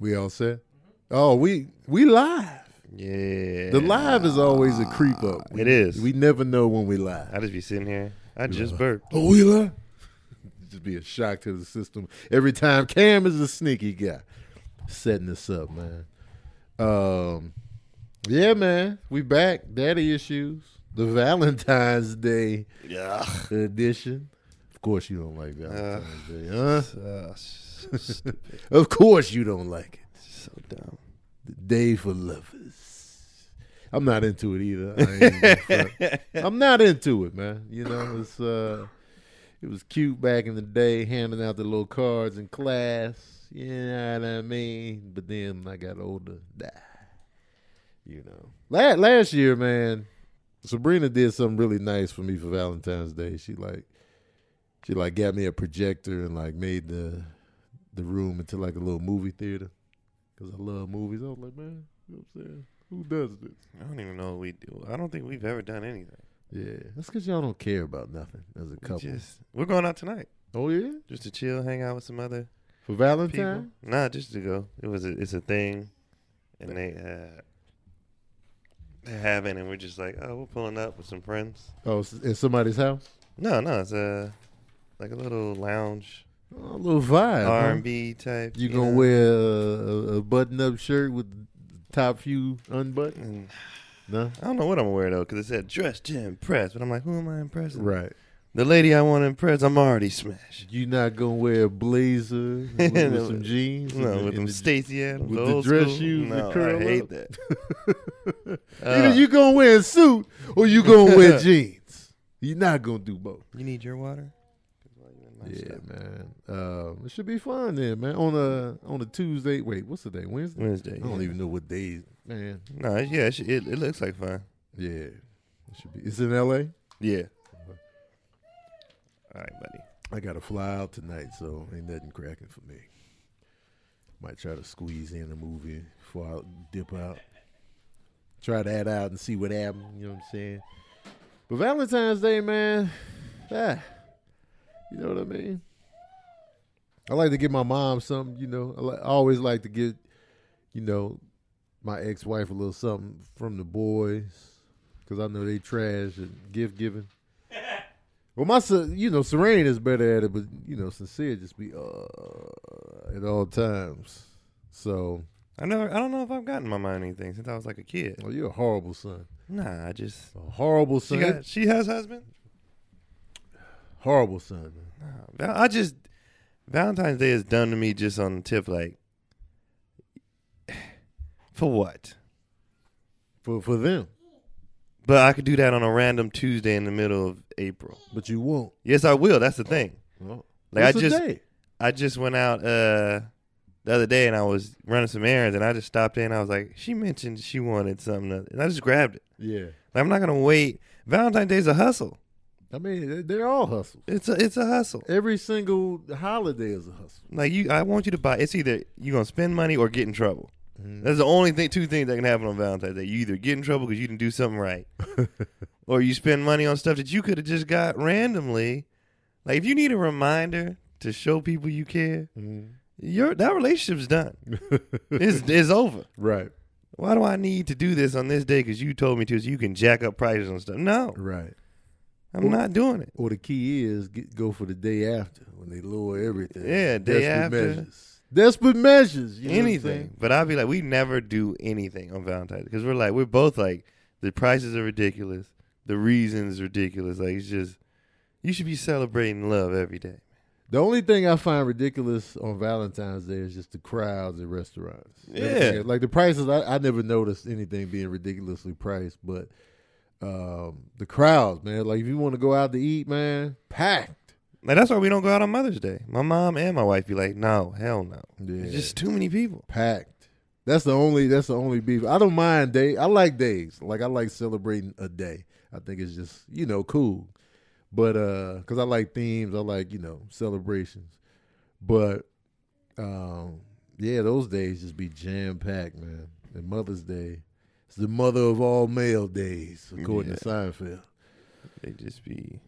We all set? Oh, we we live. Yeah. The live is always a creep up. It is. We never know when we live. I just be sitting here. I just burped. Oh, we live. Just be a shock to the system every time. Cam is a sneaky guy, setting this up, man. Um, yeah, man, we back. Daddy issues. The Valentine's Day Yeah. edition. Of course, you don't like Valentine's Day, huh? Uh, so. Of course, you don't like it. so dumb. The day for lovers. I'm not into it either. I'm not into it, man. You know, it's uh, it was cute back in the day, handing out the little cards in class. You know what I mean? But then I got older, nah. You know, last last year, man, Sabrina did something really nice for me for Valentine's Day. She like, she like got me a projector and like made the the room into like a little movie theater because I love movies. I was like, man, you know what I'm saying? Who does this? I don't even know what we do. I don't think we've ever done anything. Yeah, that's because y'all don't care about nothing as a We couple. just we're going out tonight oh yeah, just to chill, hang out with some other for people. Valentine. Nah, just to go. It was a, it's a thing, and they uh they're having, and we're just like, oh, we're pulling up with some friends. Oh, it's in somebody's house. No, no, it's a like a little lounge a little vibe. R and B type. You gonna know? wear a, a button-up shirt with the top few unbuttoned? And No, I don't know what I'm gonna wear though, because it said dress to impress. But I'm like, who am I impressing? right. The lady I want to impress, I'm already smashed. You not gonna wear a blazer with, with some jeans? No, and with and them the- Adams, with the dress school. shoes No, curl I hate up. that. Either Uh, you gonna wear a suit or you gonna wear jeans. You're not gonna do both. you need your water. 'Cause while you in my Yeah, stuff. man. Um, it should be fun then, man. On a on a Tuesday. Wait, what's the day? Wednesday. Wednesday. I don't yeah. even know what day. Man, No, yeah, it, should- it, it looks like fun. yeah, it should be. It's in L.A. Yeah. All right, buddy. I got to fly out tonight, so ain't nothing cracking for me. Might try to squeeze in a movie before I dip out. Try that out and see what happens. You know what I'm saying? But Valentine's Day, man, ah, you know what I mean. I like to give my mom something. You know, I, li- I always like to get, you know, my ex-wife a little something from the boys because I know they trash and gift giving. Well, my son, you know, Serene is better at it, but you know, sincere just be uh at all times. So, I never. I don't know if I've gotten my mind anything since I was like a kid. oh, you're a horrible son, Nah, I just. a horrible She son, got. She has husband. Horrible son. Nah, I just. Valentine's Day is done to me just on the tip, like. For what? For for them, But I could do that on a random Tuesday in the middle of April. but you won't. Yes, I will. That's the thing. Well, Like I just. day? I just went out uh the other day and I was running some errands and I just stopped in. I was like, she mentioned she wanted something, and I just grabbed it. Yeah, Like, I'm not gonna wait. Valentine's Day is a hustle. I mean they- they're all hustles. It's a it's a hustle. Every single holiday is a hustle. Like you, I want you to buy. It's either you are gonna spend money or get in trouble. Mhm. That's the only thing. Two things that can happen on Valentine's Day. You either get in trouble because you didn't do something right, or you spend money on stuff that you could have just got randomly. Like if you need a reminder to show people you care, Mhm. your that relationship's done. it's it's over. right, Why do I need to do this on this day? Because you told me to, so you can jack up prices on stuff. No, right. I'm Well- not doing it. Or the key is get, go for the day after when they lower everything. Yeah, day after. measures. Desperate measures. You know what I'm anything. But I'll be like, we never do anything on Valentine's because we're like, we're both like, the prices are ridiculous, the reasons ridiculous. Like it's just, you should be celebrating love every day. The only thing I find ridiculous on Valentine's Day is just the crowds at restaurants. Yeah. Like the prices. I, I never noticed anything being ridiculously priced, but um, the crowds, man. Like if you want to go out to eat, man, packed. Like that's why we don't go out on Mother's Day. My mom and my wife be like, no, hell no. Yeah, It's just too many people. packed. That's the only. That's the only beef. I don't mind day. I like days. Like I like celebrating a day. I think it's just you know cool, but uh, because I like themes. I like you know celebrations, but um, yeah, those days just be jam packed, man. And Mother's Day, it's the mother of all male days, according to Seinfeld. They just be.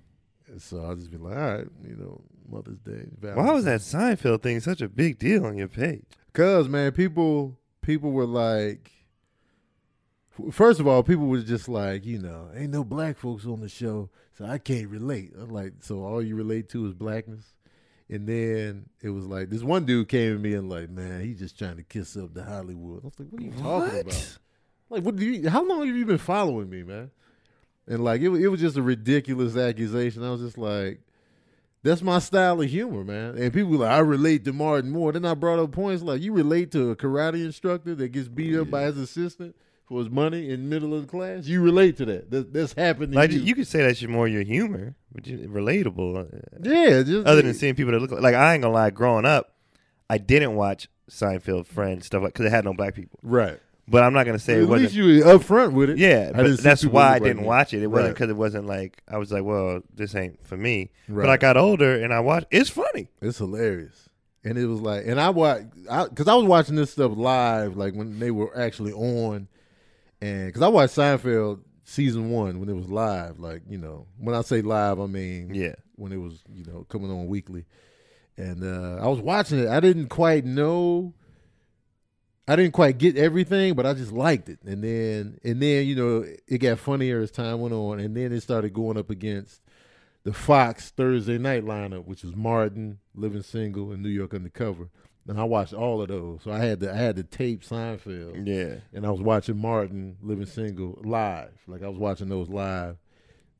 And so I'll just be like, all right, you know, Mother's Day. Why was that Seinfeld thing such a big deal on your page? Cause man, people people were like, first of all, people were just like, you know, ain't no black folks on the show, so I can't relate. I'm like, so all you relate to is blackness. And then it was like this one dude came to me and like, man, he's just trying to kiss up to Hollywood. I was like, what are you talking about? Like, what do you? How long have you been following me, man? And like, it it was just a ridiculous accusation. I was just like, that's my style of humor, man. And people were like, I relate to Martin more. Then I brought up points like, you relate to a karate instructor that gets beat up by his assistant for his money in middle of the class. You relate to that. that that's happened Like you. you could say that's more your humor, but you, relatable. uh, yeah, just Other than seeing people that look like, like I ain't gonna lie, growing up, I didn't watch Seinfeld, Friends, stuff like because it had no black people. right. But I'm not gonna say it At wasn't. least you were upfront with it. yeah, I but didn't see that's why I didn't watch it. It wasn't Right. because it wasn't like I was like, well, this ain't for me. But I got older and I watched. It's funny. It's hilarious. And it was like, and I watched, because I, was watching this stuff live, like when they were actually on. And because I watched Seinfeld season one when it was live, like, you know, when I say live, I mean Yeah, when it was, you know, coming on weekly. And uh, I was watching it. I didn't quite know. I didn't quite get everything, but I just liked it. And then, and then, you know, it got funnier as time went on. And then it started going up against the Fox Thursday night lineup, which was Martin, Living Single, and New York Undercover. And I watched all of those. So I had to I had to tape Seinfeld, yeah. and I was watching Martin, Living Single live. Like I was watching those live,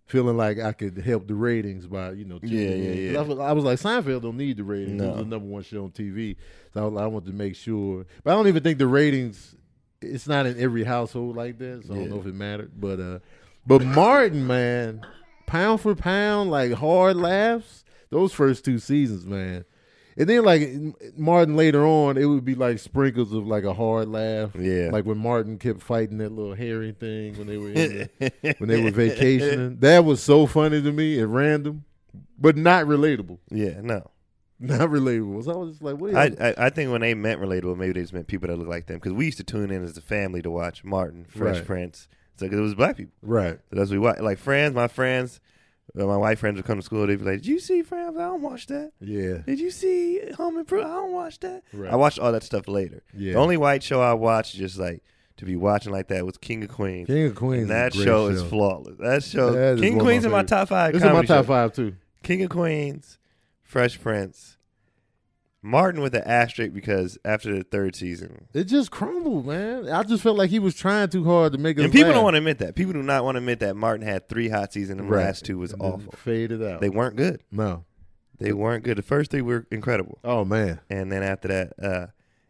feeling like I could help the ratings by you know. Yeah, Yeah, yeah, yeah. I was, I was like Seinfeld don't need the ratings. It was the number one show on TV, so I, was- I wanted to make sure. But I don't even think the ratings. It's not in every household like that, so I don't know if it mattered. But uh, but Martin, man, pound for pound, like hard laughs. Those first two seasons, man. And then like Martin later on, it would be like sprinkles of like a hard laugh. Yeah. Like when Martin kept fighting that little hairy thing when they were in the, when they were vacationing. That was so funny to me at random, but not relatable. Yeah, no. Not relatable. So I was just like, what? I, I I think when they meant relatable, maybe they just meant people that look like them because we used to tune in as a family to watch Martin, Fresh Right. Prince. So 'cause it was black people. right. So that's what we watch. Like friends, my friends, Uh, my white friends would come to school. They'd be like, "Did you see Friends? I don't watch that. Yeah. Did you see Home Improvement? I don't watch that. Right. I watched all that stuff later. Yeah. The only white show I watched just like to be watching like that was King of Queens. King of Queens. and that is a great show, is flawless. That show, That is King of one of Queens my in my top five. This is my comedy top shows. five too. King of Queens, Fresh Prince, Martin with an asterisk because after the third season, It just crumbled, man. I just felt like he was trying too hard to make us. and people laugh. don't want to admit that. People do not want to admit that Martin had three hot seasons, and the Right. last two was And then awful. Faded out. They weren't good. no. They weren't good. The first three were incredible, Oh man, and then after that, uh,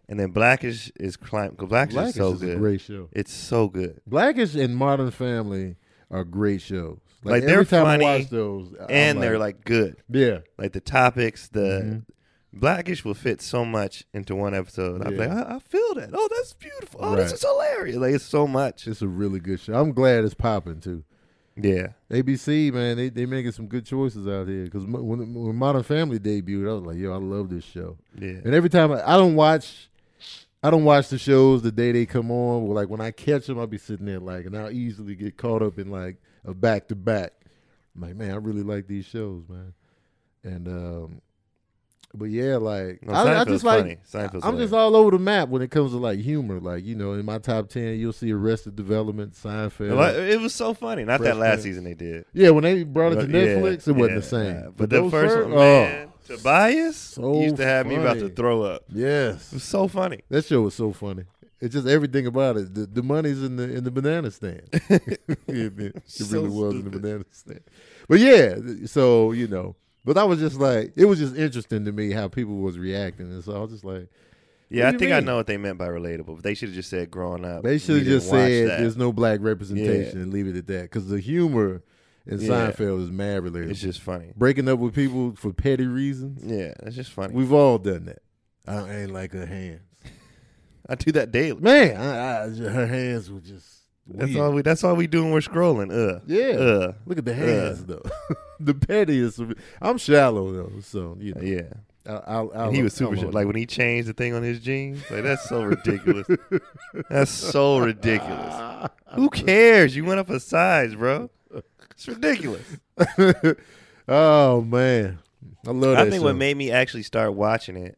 and then Blackish is climb. Blackish, Blackish is so is good. a great show. It's so good, Blackish and Modern Family are great shows. Like, every they're time funny, I watch those, I'm and they're like good. yeah, Like the topics, the Mhm. Blackish will fit so much into one episode. I'm like, I, I feel that. Oh, that's beautiful. Oh, this Right. is hilarious. Like it's so much. it's a really good show. I'm glad it's popping too. Yeah. ABC man, they they making some good choices out here. Because when, when Modern Family debuted, I was like, yo, I love this show. Yeah. And every time I, I don't watch, I don't watch the shows the day they come on. Like when I catch them, I'll be sitting there like, and I'll easily get caught up in like a back to back. I'm like, man, I really like these shows, man. And um, but yeah, like No, I, I Seinfeld's just like funny. Seinfeld's I'm just all over the map when it comes to like humor. Like you know, in my top ten, you'll see Arrested Development, Seinfeld. Like, it was so funny. Not Fresh that last Prince. season they did. yeah, when they brought it to But yeah, Netflix, it wasn't yeah, the same. yeah. But the first first- one, oh. man, Tobias So used to have me about to throw up. oh, yes, It was so funny. That show was so funny. It's just everything about it. The, the money's in the in the banana stand. it, it- it So really was in the banana stand. But yeah, so you know, but I was just like, it was just interesting to me how people was reacting, and so I was just like, Yeah, I think I know what they meant by relatable. But they should have just said growing up. they should have just said that. there's no black representation Yeah. and leave it at that because the humor in Yeah. Seinfeld is mad relatable. It's just funny. Breaking up with people for petty reasons, Yeah, it's just funny. we've all done that. I ain't like her hands, I do that daily. man. I, I, her hands were just. That's all we. That's all we do when we're scrolling. Uh, Yeah. uh, Look at the hands though. the pettiest. I'm shallow though, so you know. yeah. I'll, I'll, he was super Like when he changed the thing on his jeans, like that's so ridiculous. that's so ridiculous. Who cares? You went up a size, bro. It's ridiculous. oh man, I love that. I think show. what made me actually start watching it,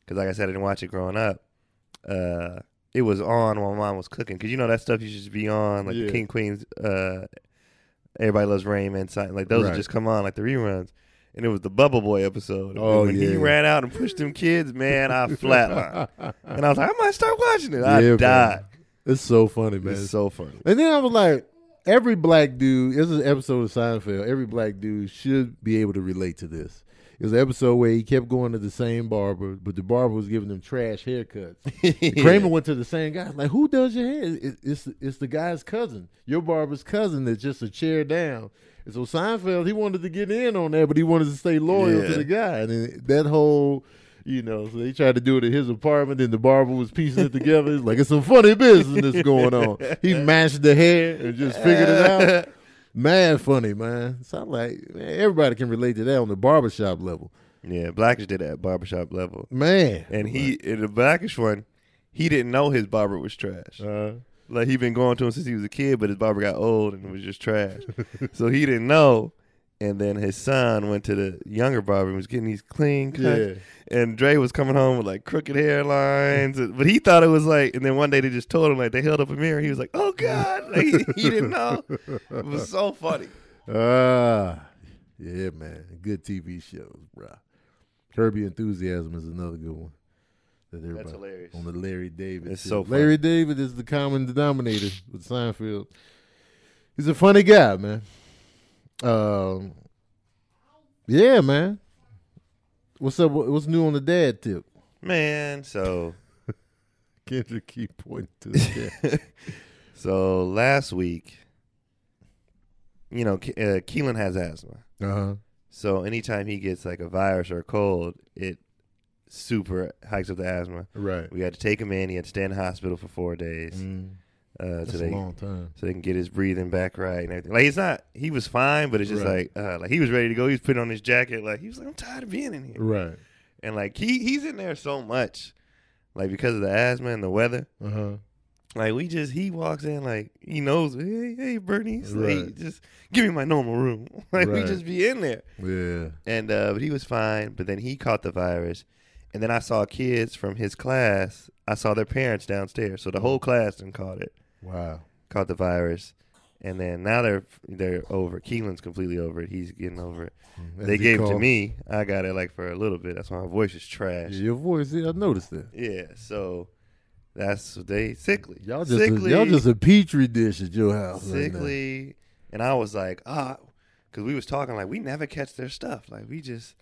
because like I said, I didn't watch it growing up, uh, it was on while mom was cooking because you know that stuff you to just be on like Yeah. the King Queens, uh, Everybody Loves Raymond, something like those would just come on like the reruns. And it was the Bubble Boy episode. And Oh, when he ran out and pushed them kids, man, I flatlined. and I was like, I might start watching it. I Yeah, man. died. It's so funny, man. It's so funny. And then I was like, every black dude, this is an episode of Seinfeld, every black dude should be able to relate to this. It was an episode where he kept going to the same barber, but the barber was giving him trash haircuts. Kramer went to the same guy. Like, who does your hair? It, it's it's the guy's cousin. Your barber's cousin that's just a chair down. And so Seinfeld, he wanted to get in on that, but he wanted to stay loyal Yeah. to the guy. And then that whole, you know, so he tried to do it at his apartment, and the barber was piecing it together. It's like it's some funny business that's going on. He mashed the hair and just figured it out. Mad funny, man. So I'm like, man, everybody can relate to that on the barbershop level. Yeah, Blackish did that at barbershop level. Man. And he, in the Blackish one, he didn't know his barber was trash. uh, Like he been going to him since he was a kid, but his barber got old and was just trash. so he didn't know. And then his son went to the younger barber and was getting these clean cuts. yeah. And Dre was coming home with like crooked hairlines, and- but he thought it was like. And then one day they just told him like they held up a mirror. He was like, "Oh God!" Like, he, he didn't know. It was so funny. Ah, yeah, man. Good TV shows, bro. Curb Your Enthusiasm is another good one. That That's hilarious. on the Larry David. It's too. so funny. Larry David is the common denominator with Seinfeld. He's a funny guy, man. Um, yeah, man. What's up? What's new on the dad tip? Man, so Kendrick keep pointing to the dad. so last week, you know, Ke- uh, Keelan has asthma. uh huh. So anytime he gets like a virus or a cold, it super hikes up the asthma. Right. We had to take him in. He had to stay in the hospital for four days. Mm, Uh, so they long time. so they can get his breathing back right and everything. Like it's not he was fine, but it's just Right. like uh, like he was ready to go. He was putting on his jacket. Like he was like, I'm tired of being in here. Right. And like he he's in there so much, like because of the asthma and the weather. Uh huh. Like we just he walks in like he knows. Hey hey Bernie, He's like, Right. just give me my normal room. like we just be in there. Yeah. And uh, but he was fine. But then he caught the virus, and then I saw kids from his class. I saw their parents downstairs, so the whole class then caught it, Wow. caught the virus, and then now they're they're over. Keelan's completely over it. He's getting over it. As they he gave it to called- me. I got it like for a little bit. That's why my voice is trash. Your voice, yeah, I noticed that. Yeah, so that's they sickly. Y'all just sickly, a, y'all just a petri dish at your house. right now. sickly, and I was like, ah, because we was talking like we never catch their stuff. Like we just.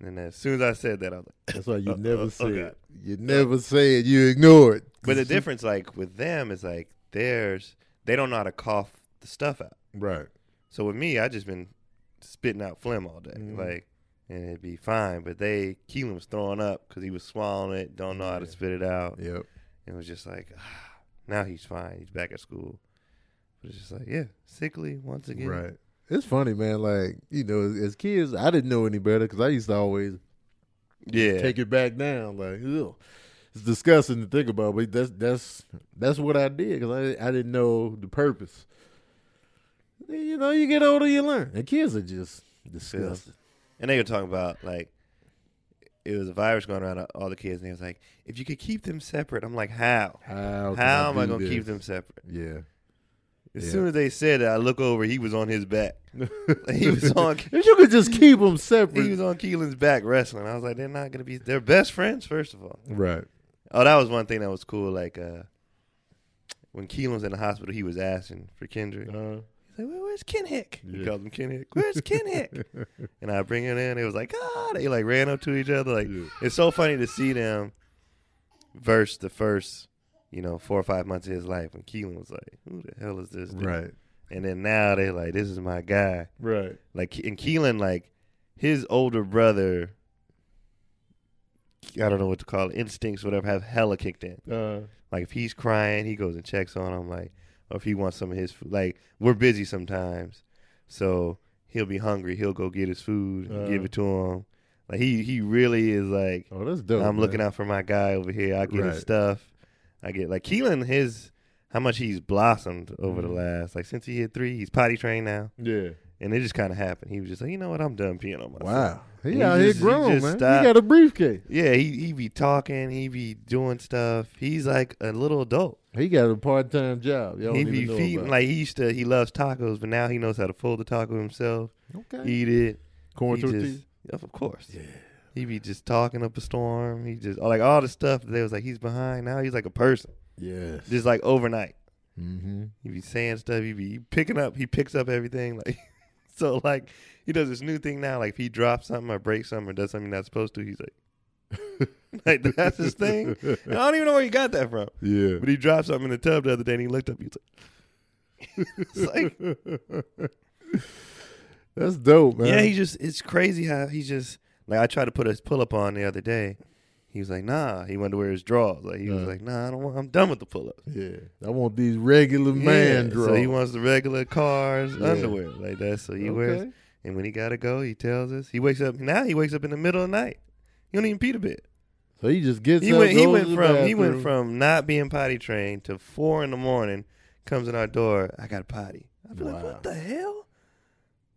And then as soon as I said that, I was like, That's why you never uh, say okay. it. You never say it. You ignore it. But the difference, like with them, is like theirs. They don't know how to cough the stuff out. right? So with me, I just been spitting out phlegm all day, Mhm. like, and it'd be fine. But they, Keelan was throwing up because he was swallowing it, don't know how to Yeah. spit it out. Yep. And it was just like, ah, now he's fine. He's back at school. But it's just like, yeah, sickly once again. Right. It's funny, man. Like you know, as, as kids, I didn't know any better because I used to always Yeah. take it back down. Like, ugh. It's disgusting to think about, but that's that's that's what I did because I I didn't know the purpose. You know, you get older, you learn. And kids are just disgusting. And they were talking about like it was a virus going around all the kids, and they was like, if you could keep them separate, I'm like, how? How How am I gonna keep them separate? Yeah. As Yeah. soon as they said that, I look over. He was on his back. He was on. If you could just keep them separate, He was on Keelan's back wrestling. I was like, they're not gonna be. They're best friends, first of all. right? Oh, that was one thing that was cool. Like uh, when Keelan was in the hospital, he was asking for Kendrick. Uh, He's like, Where, "Where's Ken Hick?" He called him Ken Hick. Where's Ken Hick? and I bring it in. It was like, ah, they like ran up to each other. Like Yeah. it's so funny to see them verse the first, you know, four or five months of his life when Keelan was like, "Who the hell is this?" dude?" right, And then now they're like, "This is my guy." right. Like and Keelan, like his older brother, I don't know what to call it, instincts, whatever, have hella kicked in. Uh, Like if he's crying, he goes and checks on him. Like, or if he wants some of his food, like we're busy sometimes, so he'll be hungry. He'll go get his food, and give Uh. it to him. Like he he really is like oh, that's dope. I'm looking out for my guy over here. I get Right. his stuff. I get like Keelan his how much he's blossomed over Mhm. the last like since he hit three. He's potty trained now. Yeah, and it just kind of happened. He was just like, you know what, I'm done peeing on myself. Wow. He, He out he here grown, just man. stopped. He got a briefcase. Yeah, he he be talking, he be doing stuff. He's like a little adult. He got a part time job. Y'all he be feeding like he used to. He loves tacos, but now he knows how to fold the taco himself, okay. eat it. Corn he tortillas. Of course. Yeah. He be just talking up a storm. He just like all the stuff that they was like he's behind. Now he's like a person, Yes. just like overnight. mm-hmm. He be saying stuff. He be picking up. He picks up everything. Like so, like he does this new thing now. Like if he drops something or breaks something or does something he's not supposed to, he's like, like that's his thing. And I don't even know where he got that from. Yeah. But he dropped something in the tub the other day, and he looked up. He was like, it's like That's dope, man. yeah, he just it's crazy how he just like I tried to put a pull up on the other day. He was like, nah. He wanted to wear his drawers. Like he was Uh. like, nah, I don't want. I'm done with the pull ups. yeah. I want these regular man draws. So he wants the regular cars Yeah. underwear like that. So he wears. And when he gotta go, he tells us. He wakes up now. He wakes up in the middle of the night. He don't even pee a bit. So he just gets He up, went. He went from. He went from not being potty trained to four in the morning. Comes in our door. I got a potty. I be like, what the hell?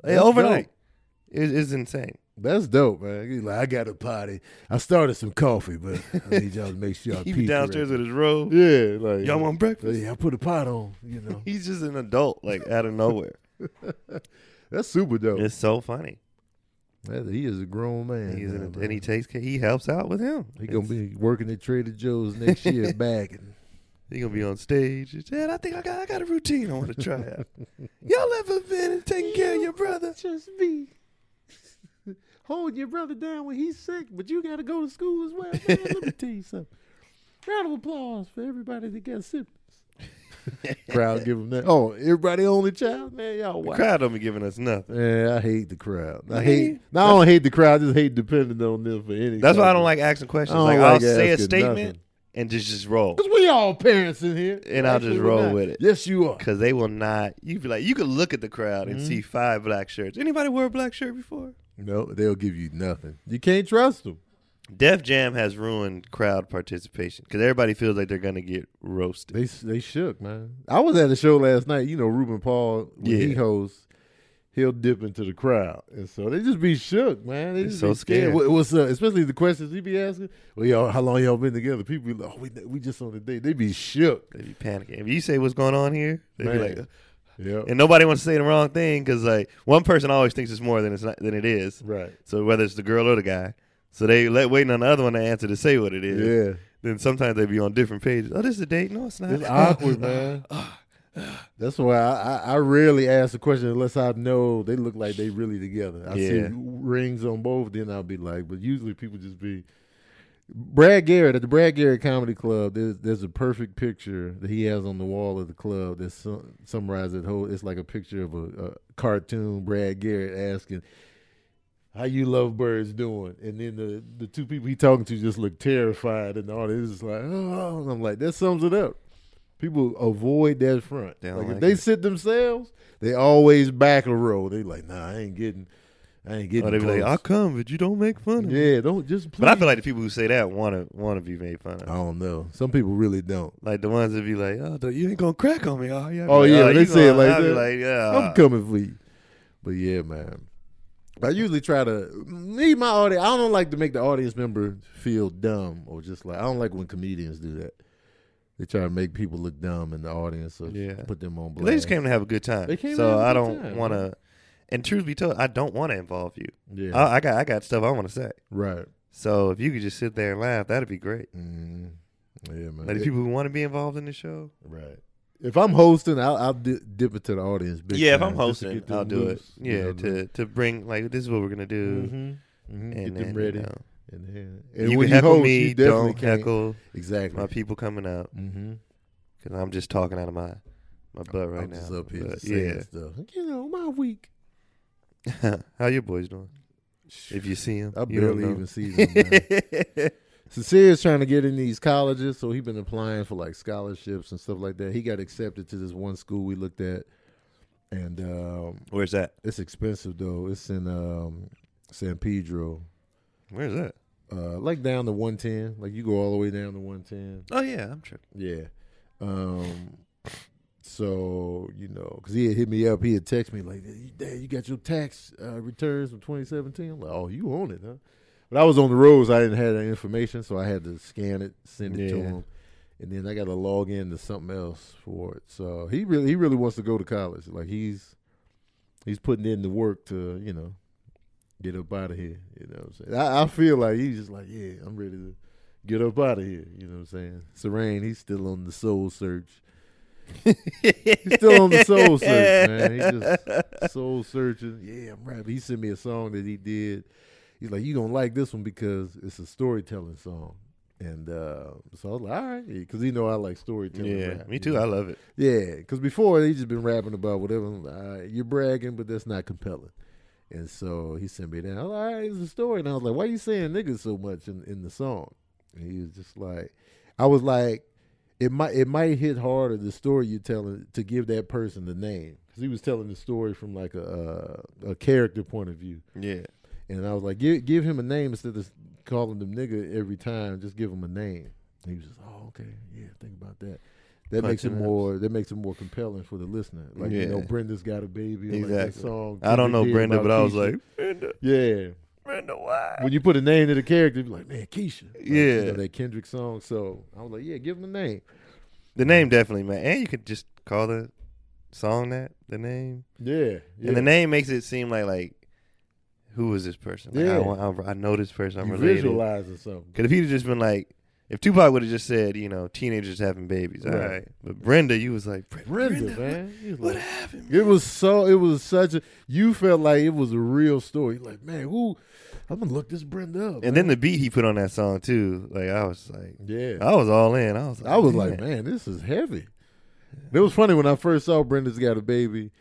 Hey, overnight. It, it's insane. That's dope, man. He's like, I got a potty. I started some coffee, but I need y'all to make sure I he pee be downstairs with his robe. Yeah, like Y'all want breakfast? Yeah, I put a pot on. You know, He's just an adult, like out of nowhere. that's super dope. it's so funny. He is a grown man. He's now, an, and he takes care. He helps out with him. He gonna It's- be working at Trader Joe's next year back and He gonna be on stage. Dad, I think I got I got a routine I want to try out. Y'all ever been and taking care of your brother? just be holding your brother down when he's sick, but you got to go to school as well. Man, let me tell you something. Round of applause for everybody that got siblings. crowd give them that. Oh, everybody only child, man. Y'all The wow. crowd don't be giving us nothing. Man, I hate the crowd. I hate. No, I don't hate the crowd. I just hate depending on them for anything. That's why I don't like asking questions. Like, like I'll say a statement nothing. and just just roll Cause we all parents in here, And I'll just roll not. with it. Yes, you are. because they will not. You be like, you could look at the crowd and Mhm. see five black shirts. Anybody wear a black shirt before? No, they'll give you nothing. You can't trust them. Def Jam has ruined crowd participation because everybody feels like they're gonna get roasted. They they shook, man. I was at a show last night. You know, Ruben Paul when he hosts, he'll dip into the crowd, and so they just be shook, man. They just so scared. scared. What, what's up? especially the questions he be asking. Well, y'all, how long y'all been together? People be like, oh, we we just on the date. They be shook. They be panicking. If you say what's going on here, they be like, Yeah, and nobody wants to say the wrong thing because like one person always thinks it's more than it's not than it is. right. So whether it's the girl or the guy, so they let waiting on the other one to answer to say what it is. Yeah, Then sometimes they be on different pages. Oh, this is a date. No, it's not. it's awkward, man. Uh, uh, uh. That's why I, I, I rarely ask the question unless I know they look like they really together. I see rings on both, then I'll be like, but usually people just be. Brad Garrett at the Brad Garrett Comedy Club. There's there's a perfect picture that he has on the wall of the club that sum, summarizes the whole. It's like a picture of a, a cartoon. Brad Garrett asking, "How you love birds doing?" And then the the two people he talking to just look terrified, and all audience is like, "Oh," and I'm like, that sums it up. People avoid that front. They don't like, if like they sit themselves, they always back a row. They like, nah, I ain't getting, I ain't getting. Oh, or they be like. I'll come, but you don't make fun of me. yeah, don't just. But I feel like the people who say that want to want to be made fun of. I don't know. Some people really don't. Like the ones that be like, "Oh, you ain't gonna crack on me, oh, are oh, you?" I be Oh, like, yeah, when you they say it gonna-" like I be that, like, yeah, I'm coming for you. But yeah, man. I usually try to me my audience. I don't like to make the audience member feel dumb or just like I don't like when comedians do that. They try to make people look dumb in the audience or Yeah. put them on blast. They just came to have a good time. They came to so have a I good don't time, want to. And truth be told, I don't want to involve you. Yeah, I, I got I got stuff I want to say. right. So if you could just sit there and laugh, that'd be great. Mm, yeah, man. Like the people who want to be involved in the show. right. If I'm hosting, I'll, I'll di- dip it to the audience. Big yeah, if I'm hosting, I'll do it. loose, you Yeah, know, to to bring like this is what we're gonna do, Mhm, mhm, and get then, them you ready. know, And, then- you, and can when heckle host, me, you definitely don't can't- heckle Exactly. my people coming out Mm-hmm. because I'm just talking out of my my butt right I'm now. just up here But, saying yeah, stuff. You know, my week. how your boys doing? If you see them, I barely even see him. Man. even. Trying to get in these colleges, so he been applying for like scholarships and stuff like that. He got accepted to this one school we looked at, and um, Where's that? it's expensive though. It's in um, San Pedro, Where's that? uh, like down to one ten. Like you go all the way down to one ten. Oh yeah, I'm tripping. Yeah. Um, so you know, because he had hit me up, he had text me like, "Dad, you got your tax uh, returns from 2017." I'm like, "Oh, you own it, huh?" But I was on the road, so I didn't have that information, so I had to scan it, send it to him, and then I got to log in to something else for it. So he really, he really wants to go to college. Like he's, he's putting in the work to, you know, get up out of here. You know, what I'm saying? I, I feel like he's just like, yeah, I'm ready to get up out of here. You know what I'm saying? Serene, he's still on the soul search. He's still on the soul search, man. He just soul searching. Yeah, I'm rapping. He sent me a song that he did. He's like, you gonna like this one because it's a storytelling song. And uh, so I was like, all right, because you know I like storytelling. Yeah, rap, me too. know? I love it. Yeah, because before he just been rapping about whatever. Uh, you're bragging, but that's not compelling. And so he sent me that. I was like, all right, it's a story. And I was like, why you saying niggas so much in, in the song? And he was just like, I was like, it might it might hit harder the story you're telling to give that person the name because he was telling the story from like a, a a character point of view. Yeah. And I was like, give give him a name instead of calling them nigga every time. Just give him a name. And he was just, oh okay, yeah, think about that. That makes it more. That makes it more compelling for the listener. Like you know, Brenda's got a baby. or Like that Exactly. song. I don't know Brenda, but I was like, Brenda, yeah. Brenda, why? When you put a name to the character, you be like, man, Keisha. Like, you Yeah. know, that Kendrick song. So I was like, yeah, give him a name. The name definitely, man. And you could just call the song that the name, Yeah, yeah. and the name makes it seem like like who is this person? Like, Yeah. I, want, I, I know this person. I'm you related. visualizing something. Because if he'd have just been like, if Tupac would have just said, you know, teenagers having babies, all Right. right. But Brenda, you was like, Brenda, Brenda, man. What like- happened? It was so. It was such a. You felt like it was a real story. Like, man, who? I'm gonna look this Brenda up. And then the beat he put on that song too, like I was like, yeah, I was all in. I was, like, I was man. like, man, this is heavy. It was funny when I first saw Brenda's got a baby.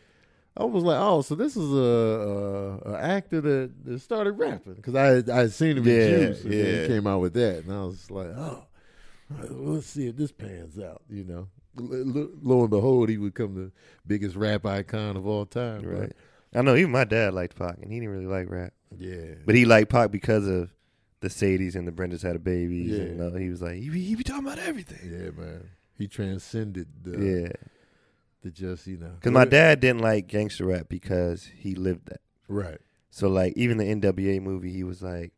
I was like, oh, so this is a, a, a actor that, that started rapping because I I had seen him Yeah, in Juice and yeah. he came out with that, and I was like, oh, right, let's see if this pans out. You know, lo, and behold, he would become the biggest rap icon of all time. but- right. I know even my dad liked Pac, and he didn't really like rap, Yeah, but he liked Pac because of the Sadies and the Brendas had a baby. Yeah. and uh, he was like, he be, he be talking about everything. yeah, man. He transcended the, Yeah, the just you know because my dad didn't like gangster rap because he lived that. right. So like even the NWA movie, he was like,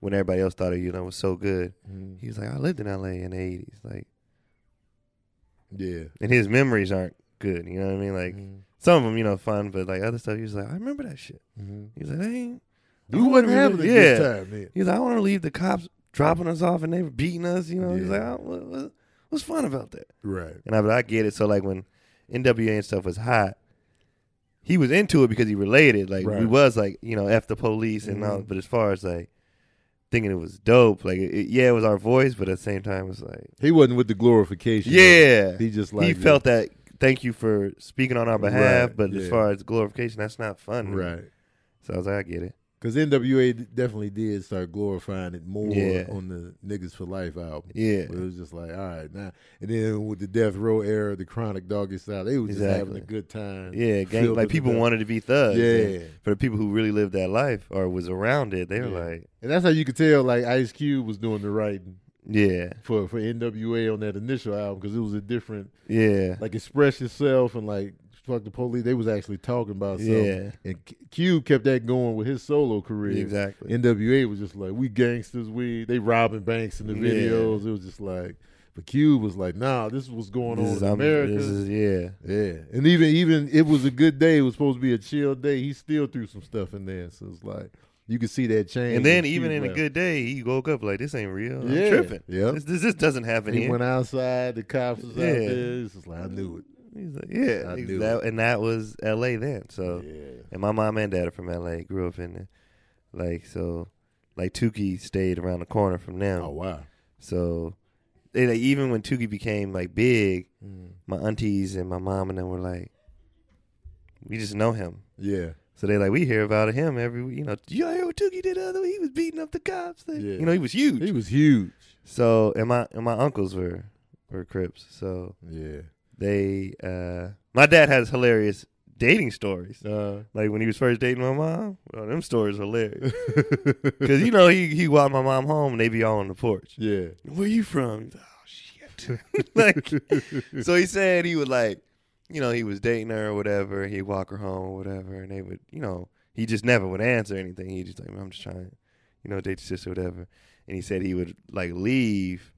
when everybody else thought it, you know, was so good, Mhm. he was like, I lived in L.A. in the '80s, like, Yeah, and his memories aren't good. You know what I mean? Like Mhm. some of them, you know, fun, but like other stuff, he was like, I remember that shit. Mhm. He was like, I ain't. You don't wasn't having a relive- good yeah. time then. He was like, I want to leave the cops dropping us off and they were beating us. You know, he's like, what, what, what's fun about that? Right. And I, but I get it. So like when NWA and stuff was hot, he was into it because he related. Like he Right. was like, you know, f the police and all. Mhm. But as far as like thinking it was dope, like it, yeah, it was our voice, but at the same time, it was like, He wasn't with the glorification. yeah, He just like he felt that. Thank you for speaking on our behalf, Right, but as far as glorification, that's not fun. right. So I was like, I get it. Because NWA definitely did start glorifying it more Yeah. on the Niggas for Life album. Yeah. But it was just like, all right, now. And then with the Death Row era, the Chronic Doggy Style, they was just having a good time. Yeah, gang, like people wanted to be thugs. Yeah. For the people who really lived that life or was around it, they were Yeah. like, And that's how you could tell, like, Ice Cube was doing the writing yeah, for, for NWA on that initial album because it was a different, yeah, like, express yourself and, like, fuck the police. They was actually talking about something. yeah, And Cube kept that going with his solo career. exactly. NWA was just like, we gangsters, we they robbing banks in the Yeah. videos. It was just like, but Cube was like, nah, this is what's going This on is, in America. is yeah, yeah, and even even it was a good day. It was supposed to be a chill day. He still threw some stuff in there, so it's like you could see that change. and then even in a good day, he woke up like this ain't real. Yeah, I'm tripping. yep. This, this, this doesn't happen he here. went outside. The cops was Yeah. out there. It's just like I knew it. He's like, yeah, I that- and that was L.A. then. So, yeah, and my mom and dad are from L.A. Grew up in there, like so, like Tookie stayed around the corner from them. oh wow. So, they, like, even when Tookie became like big, Mm. my aunties and my mom and them were like, we just know him. Yeah, So they like we hear about him every. You know, you hear what Tookie did the other? He was beating up the cops. Like, Yeah. You know, he was huge. he was huge. so and my and my uncles were were Crips. So Yeah, they uh my dad has hilarious dating stories. uh, Like when he was first dating my mom, well, them stories are hilarious. Cause you know he he walked my mom home and they be all on the porch. yeah, Where you from? Oh shit. like so he said he would like you know, he was dating her or whatever. He'd walk her home or whatever, and they would, you know, he just never would answer anything. He just like, I'm just trying, you know, date your sister or whatever. And he said he would like leave,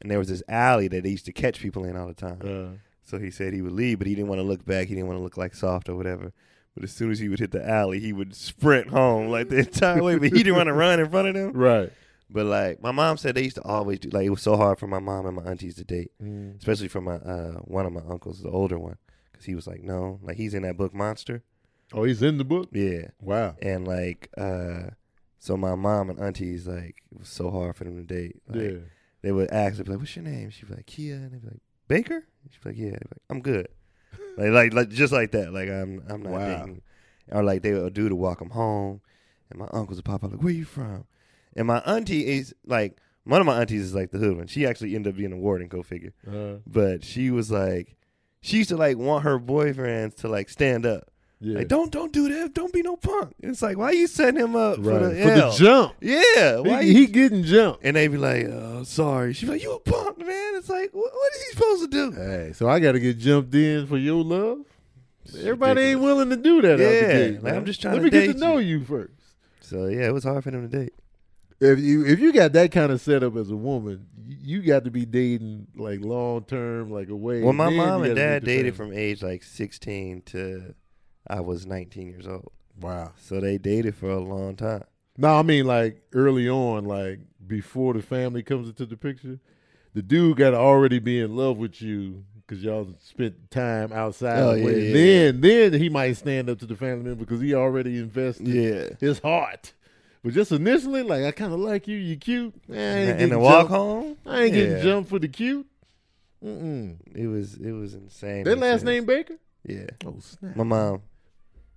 and there was this alley that they used to catch people in all the time. Uh, So he said he would leave, but he didn't want to look back. He didn't want to look like soft or whatever. But as soon as he would hit the alley, he would sprint home like the entire way. But he didn't want to run in front of them. right. But like my mom said, they used to always do. Like it was so hard for my mom and my aunties to date, Mm. especially for my uh, one of my uncles, the older one, because he was like, no, like he's in that book Monster. Oh, he's in the book. Yeah, Wow. and like uh, so my mom and aunties like it was so hard for them to date. Like, yeah. they would ask her, be like, "What's your name?" She'd be like, "Kia," and they'd be like, "Baker." She'd be like, "Yeah." Like, I'm good. like, like, like, just like that. Like, I'm, I'm not Wow. dating. Or like they would do to walk them home, and my uncles would pop up like, "Where you from?" And my auntie is like, one of my aunties is like the hood one. She actually ended up being a warden, go figure. Uh, But she was like, she used to like want her boyfriends to like stand up. Yeah. Like, don't, don't do that. Don't be no punk. It's like, why you setting him up right. for the For the jump. Yeah, why He, you he getting jumped. and they be like, oh, sorry. She's like, you a punk, man. It's like, what, what is he supposed to do? Hey, so I got to get jumped in for your love. Everybody ain't willing to do that. Yeah, gate, like. I'm just trying Let to me get to know you first. So, yeah, it was hard for them to date. If you if you got that kind of setup as a woman, you, you got to be dating like long term, like away. Well, my mom and dad dated from age like 16 to I was 19 years old. Wow. So they dated for a long time. No, I mean like early on, like before the family comes into the picture, the dude got to already be in love with you because y'all spent time outside. Oh, the yeah, way. yeah, then, then he might stand up to the family member because he already invested Yeah. his heart. But just initially, like I kind of like you, you cute. I ain't And, getting the walk home, I ain't getting Yeah. jumped for the cute. Mm-mm. it was it was insane. Their They last said- name Baker. Yeah. Oh snap! My mom.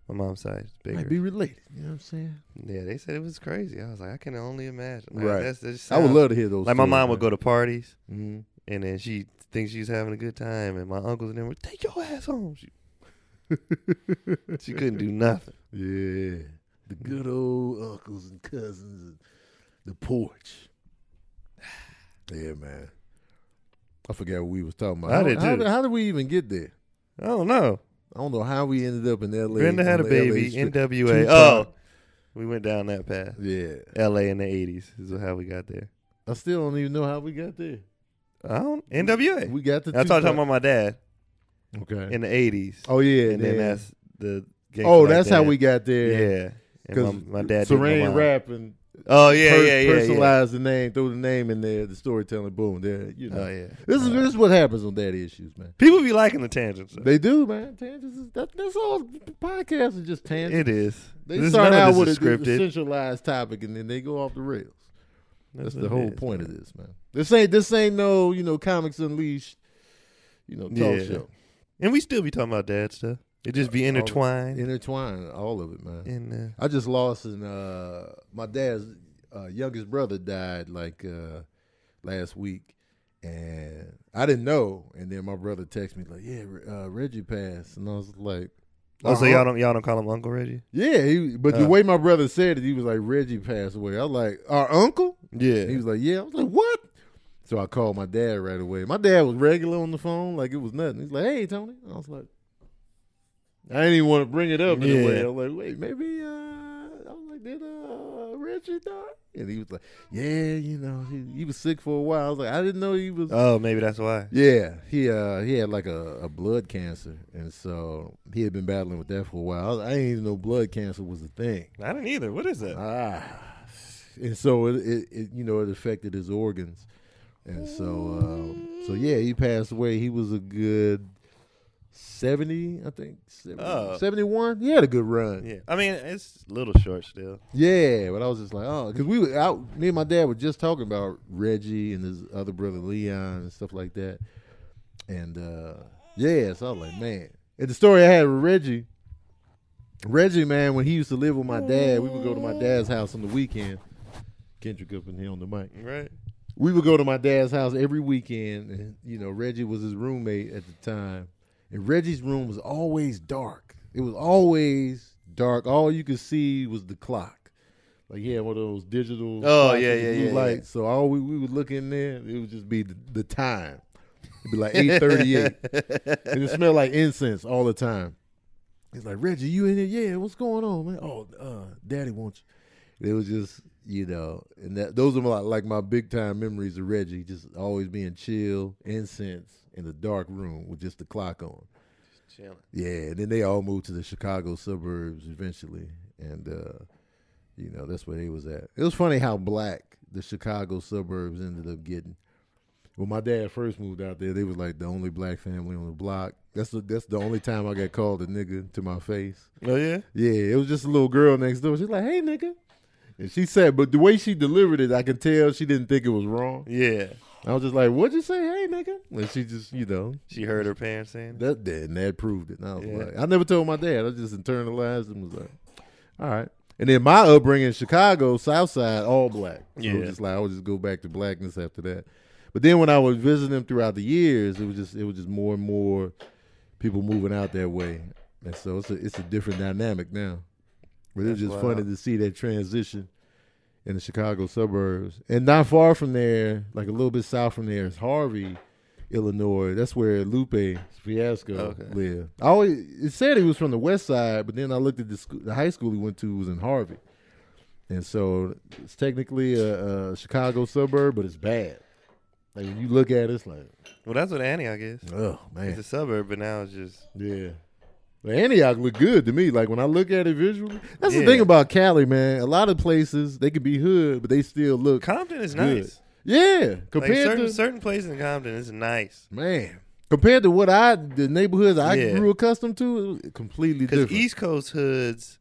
My mom's side is bigger. might be related. You know what I'm saying? Yeah, they said it was crazy. I was like, I can only imagine. Like, Right. That's, that I would love to hear those. Like my mom would go to parties hmm and then she thinks she's having a good time, and my uncles and them would take your ass home. She, she couldn't do nothing. Yeah, the good old uncles and cousins, and the porch. Yeah, man. I forgot what we was talking about. I how, did how how did we even get there? I don't know. I don't know how we ended up in L.A. Brenda had a on the LA baby. NWA. Oh, we went down that path. Yeah, L.A. in the '80s is how we got there. I still don't even know how we got there. I don't NWA. We got the. That's what I'm talking about my dad Okay. in the '80s, oh yeah, and then that's the. Oh, Like that's how we got there. Yeah, and my, Because my dad. did my Saran mom. wrap and Oh yeah, per- yeah, yeah, yeah. personalize the name, throw the name in there, the storytelling, boom, there. You know, Oh yeah. this is this is what happens on daddy issues, man. People be liking the tangents. though. They do, man. Tangents is that, that's all. Podcasts are just tangents. It is. They This- start out with a, scripted. centralized topic, and then they go off the rails. That's, what the whole is, point man. of this, man. This ain't this ain't no you know comics unleashed, you know talk Yeah. show. And we still be talking about dad stuff. It just be intertwined. intertwined. All of it, man. uh, I just lost in uh my dad's uh, youngest brother died like uh last week and I didn't know and then my brother texted me like yeah uh, Reggie passed and I was like oh, so uh-huh. y'all don't y'all don't call him Uncle Reggie? yeah he, but the Uh. way my brother said it he was like Reggie passed away I was like our uncle Yeah. he was like yeah I was like what so I called my dad right away my dad was regular on the phone like it was nothing he's like hey Tony I was like I didn't even want to bring it up in a way. I was like, wait, maybe uh I was like, did uh Reggie die? And he was like, Yeah, you know, he, he was sick for a while. I was like, I didn't know he was oh, maybe that's why. Yeah. He uh he had like a, a blood cancer and so he had been battling with that for a while. I, I didn't even know blood cancer was a thing. I didn't either. What is it? Ah and so it, it, it you know, it affected his organs. And so um so yeah, he passed away. He was a good 70, I think. 70, Oh. 71. He had a good run. yeah. I mean, it's a little short still. Yeah, but I was just like, oh, because we were out. Me and my dad were just talking about Reggie and his other brother Leon and stuff like that. And uh yeah, so I was like, man. And the story I had with Reggie, Reggie, man, when he used to live with my dad, we would go to my dad's house on the weekend. Kendrick up in here on the mic. Right. We would go to my dad's house every weekend, and you know Reggie was his roommate at the time, and Reggie's room was always dark. It was always dark. All you could see was the clock. Like he had one of those digital. Oh, yeah, yeah, yeah, lights. So all we, we would look in there, it would just be the, the time. It'd be like eight thirty eight, and it smelled like incense all the time. He's like, Reggie, you in here? Yeah, what's going on, man? Oh, uh, Daddy wants you. It was just, you know, and that those are my, like my big time memories of Reggie, just always being chill, incense in the dark room with just the clock on. Chilling. Yeah, and then they all moved to the Chicago suburbs eventually, and uh, you know that's where they was at. It was funny how black the Chicago suburbs ended up getting. When my dad first moved out there, they was like the only black family on the block. That's the that's the only time I got called a nigga to my face. Oh yeah. Yeah, it was just a little girl next door. She's like, "Hey, nigga," and she said, but the way she delivered it, I could tell she didn't think it was wrong. Yeah. I was just like, "What'd you say, hey, nigga?" And she just, you know, She heard her parents saying. that and that proved it. And I was Yeah. like, I never told my dad. I just internalized and was like, all right. And then my upbringing in Chicago, South Side, all black. So it was Yeah. just like I would just go back to blackness after that. But then when I was visiting them throughout the years, it was just it was just more and more people moving out that way. And so it's a it's a different dynamic now. But it's just funny to see that transition in the Chicago suburbs. And not far from there, like a little bit south from there, is Harvey, Illinois. That's where Lupe Fiasco Okay. lived. I always it said he was from the west side, but then I looked at the school, the high school he went to was in Harvey. And so it's technically a, a Chicago suburb, but it's bad. Like when you look at it, it's like, Well, that's what Antioch is. oh man, It's a suburb, but now it's just yeah. Antioch look good to me. Like when I look at it visually, that's the Yeah. thing about Cali, man. A lot of places they could be hood, but they still look Compton is Good. nice. yeah. Like Compared certain to certain places in Compton is nice. man, compared to what I the neighborhoods I Yeah. grew accustomed to, it was completely Because different. East Coast hoods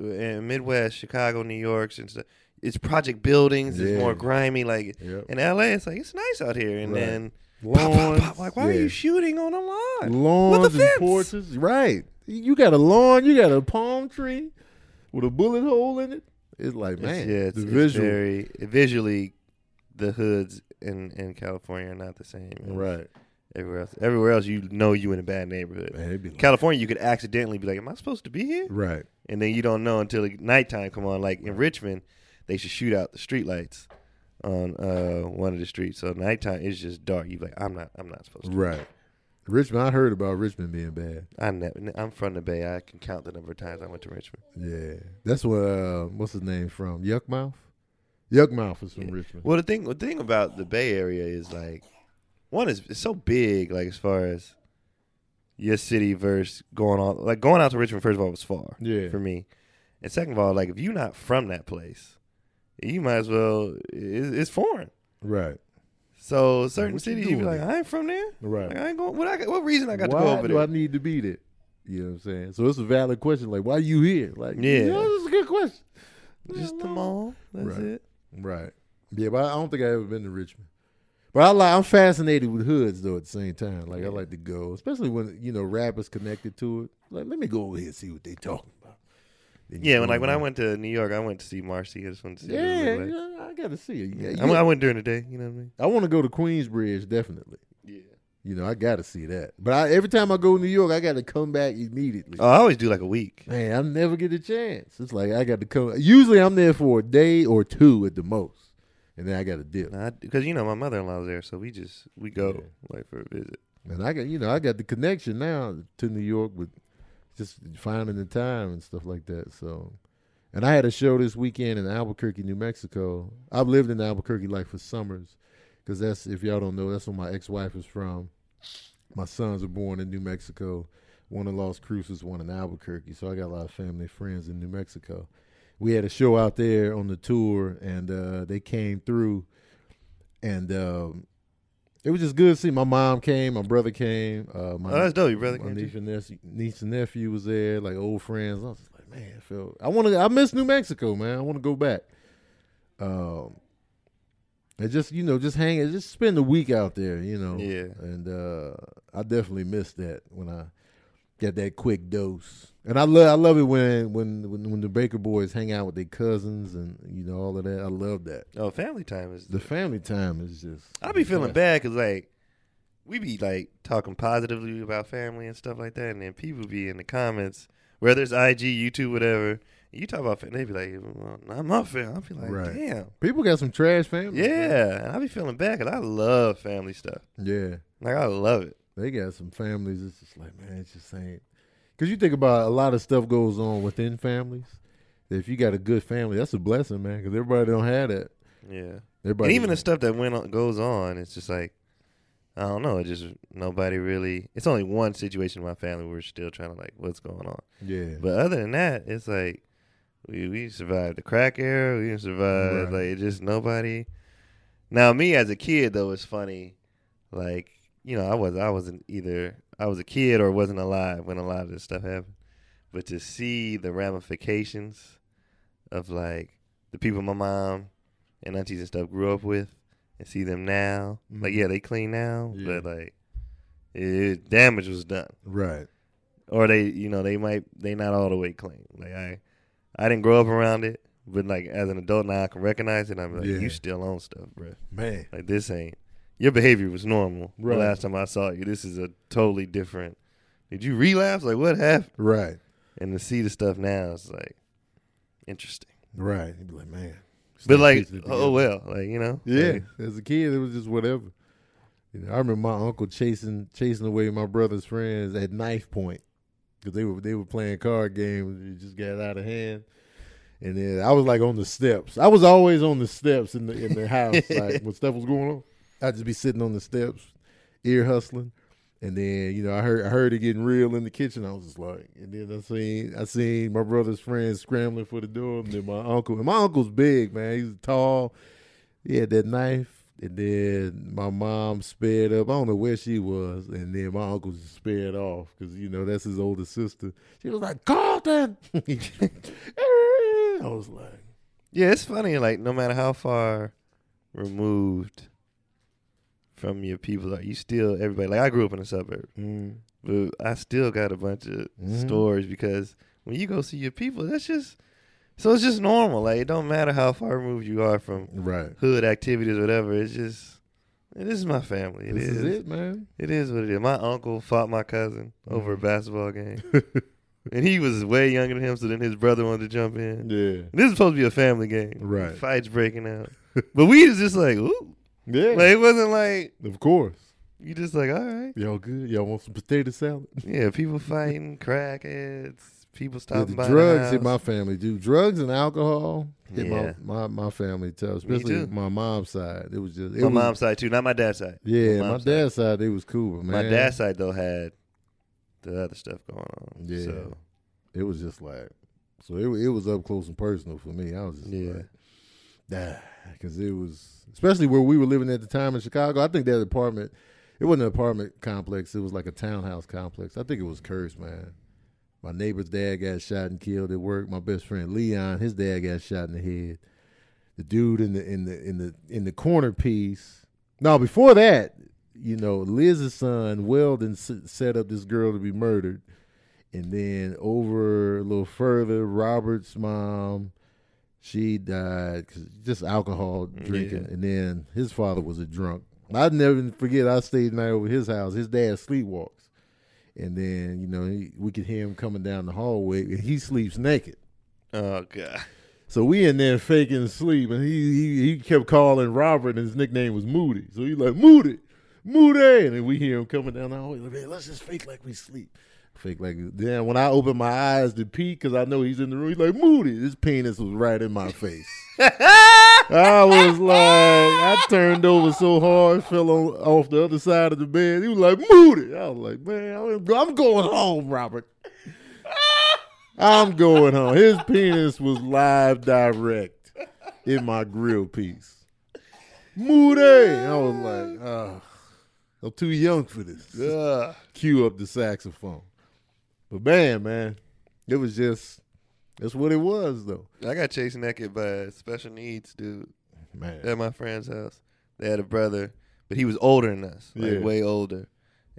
uh, and Midwest, Chicago, New York, and stuff, it's project buildings. It's Yeah. more grimy. Like Yep. in LA, it's like it's nice out here, and Right. then pop, pop, pop. Like, why are yeah. you shooting on a lawn? lawns With a and fence. porches? Right. You got a lawn. You got a palm tree with a bullet hole in it. It's like It's- man, yeah, it's, the it's visual. very visually. The hoods in, in California are not the same. right. Everywhere else, everywhere else, you know you in a bad neighborhood. Man, like, California, you could accidentally be like, "Am I supposed to be here?" right. and then you don't know until the nighttime come on. Like in Richmond, they should shoot out the streetlights on uh, one of the streets. So nighttime is just dark. You be like, I'm not, I'm not supposed to. Right. Richmond, I heard about Richmond being bad. I never, I'm from the Bay. I can count the number of times I went to Richmond. Yeah, that's what. Uh, what's his name from? Yukmouth. Yukmouth is from Yeah. Richmond. Well, the thing, the thing about the Bay Area is like, one is it's so big. Like as far as your city versus going on, like going out to Richmond. First of all, was far Yeah. for me, and second of all, like if you're not from that place, you might as well. It's, it's foreign. Right. So certain cities, you be like? I ain't from there. Right. Like, I ain't going. What I what reason I got why to go over do there? I need to be there? You know what I'm saying? So it's a valid question. Like, why are you here? Like, Yeah. you know, this is a good question. Just the mall. That's Right. it. Right. Yeah, but I don't think I ever been to Richmond. But I like I'm fascinated with hoods though at the same time. Like I like to go, especially when you know rappers connected to it. Like let me go over here and see what they talking about. Then you Yeah, when like when I went to New York, I went to see Marcy. I just went to see. Yeah, like. yeah, I got to see it. Yeah, I, went, I went during the day. You know what I mean? I want to go to Queensbridge definitely. Yeah. You know, I got to see that. But I, every time I go to New York, I got to come back immediately. Oh, I always do like a week. Man, I never get a chance. It's like I got to come. Usually, I'm there for a day or two at the most, and then I got to dip. Because you know my mother in law's there, so we just we go Yeah. like for a visit. And I got, you know, I got the connection now to New York with just finding the time and stuff like that. So, and I had a show this weekend in Albuquerque, New Mexico. I've lived in Albuquerque like for summers, because that's if y'all don't know, that's where my ex-wife is from. My sons were born in New Mexico. One in Las Cruces, one in Albuquerque. So I got a lot of family friends in New Mexico. We had a show out there on the tour, and uh, they came through, and um, it was just good to see. My mom came, my brother came, uh, my, Oh, that's dope. Your brother my came too? niece and, nephew, niece and nephew was there, like old friends. I was just like, man, I feel I want to. I miss New Mexico, man. I want to go back. Um, and just you know, just hang, just spend a week out there, you know. Yeah. And uh, I definitely missed that when I get that quick dose. And I love, I love it when when when when the Baker boys hang out with their cousins and you know all of that. I love that. Oh, family time is. The family time is just. I be feeling bad because like we be like talking positively about family and stuff like that, and then people be in the comments, whether it's IG, YouTube, whatever, You talk about family, they be like, well, not my family. I be like, Right. damn. People got some trash man. Yeah. And I be feeling bad because I love family stuff. Yeah. Like, I love it. They got some families. It's just like, man, it's just ain't. Because you think about a lot of stuff goes on within families. If you got a good family, that's a blessing, man. Because everybody don't have that. Yeah. Everybody and even the stuff that went on, goes on, it's just like, I don't know. It just, nobody really, it's only one situation in my family where we're still trying to, like, what's going on. Yeah. But other than that, it's like we we survived the crack era. We survived Right. like it just nobody. Now me as a kid though, it's funny. Like you know, I was I wasn't either I was a kid or wasn't alive when a lot of this stuff happened. But to see the ramifications of like the people my mom and aunties and stuff grew up with, and see them now, like Mhm. yeah, they clean now, Yeah. but like it, damage was done right. or they you know they might they not all the way clean. Like I I didn't grow up around it, but like as an adult now I can recognize it. I'm like Yeah. you still own stuff, bro. Man. Like this ain't your behavior was normal. Right. The last time I saw you, this is a totally different. Did you relapse? Like what happened? Right. And to see the stuff now, it's like interesting. Right. You'd be like, man. But like, oh well, like you know, Yeah, like, as a kid, it was just whatever. You know, I remember my uncle chasing chasing away my brother's friends at knife point because they were they were playing card games. It just got out of hand, and then I was like on the steps. I was always on the steps in the in the house, like when stuff was going on. I'd just be sitting on the steps, ear hustling, and then you know I heard I heard it getting real in the kitchen. I was just like, and then I seen I seen my brother's friends scrambling for the door, and then my uncle and my uncle's big man. He's tall. He had that knife, and then my mom sped up. I don't know where she was, and then my uncle just sped off because you know that's his older sister. She was like, "Carlton," I was like, yeah, it's funny. Like no matter how far removed from your people are, you still everybody. Like I grew up in a suburb. mm, but I still got a bunch of Mhm. stories because when you go see your people, that's just so it's just normal. Like it don't matter how far removed you are from "Right, hood activities, or whatever. It's just this is my family. It this is. is it, man." It is what it is. My uncle fought my cousin over a Mhm. basketball game, and he was way younger than him. So then his brother wanted to jump in. Yeah, This is supposed to be a family game, Right. Fights breaking out, but we was just like, ooh, yeah, like it wasn't like of course. you just like, all right, Y'all good? Y'all want some potato salad? yeah. People fighting, crackheads, people Yeah, the by. drugs the hit my family, dude. Drugs and alcohol hit Yeah. my, my my family tough, Me especially too. my mom's side. It was just it my was, mom's side too, not my dad's side. Yeah, my, mom's dad's side, it was cool, man. My dad's side though had the other stuff going on. Yeah. So it was just like so it it was up close and personal for me. I was just Yeah. like, nah, because it was especially where we were living at the time in Chicago. I think that apartment, it wasn't an apartment complex. It was like a townhouse complex. I think it was cursed, man. My neighbor's dad got shot and killed at work. My best friend Leon, his dad got shot in the head. The dude in the in the in the in the corner piece. Now before that, you know, Liz's son Weldon set up this girl to be murdered. And then over a little further, Robert's mom, she died cause just alcohol drinking. Yeah. And then his father was a drunk. I'd never forget. I stayed night over his house. His dad sleepwalks, and then you know he, we could hear him coming down the hallway, and he sleeps naked. Oh god. So we in there faking sleep, and he he, he kept calling Robert, and his nickname was Moody. So he like Moody, Moody, and then we hear him coming down the hallway. Like, "Man, let's just fake like we sleep. Fake like then when I opened my eyes to peek because I know he's in the room, he's like Moody. His penis was right in my face. I was like, I turned over so hard, fell on off the other side of the bed. He was like Moody. I was like, man, I'm going home, Robert. I'm going home. His penis was live direct in my grill piece. Moody. I was like, oh, I'm too young for this. Ugh. Cue up the saxophone. But man, man, it was just that's what it was though. I got chased naked by a special needs dude Man. at my friend's house. They had a brother, but he was older than us, like Yeah. way older,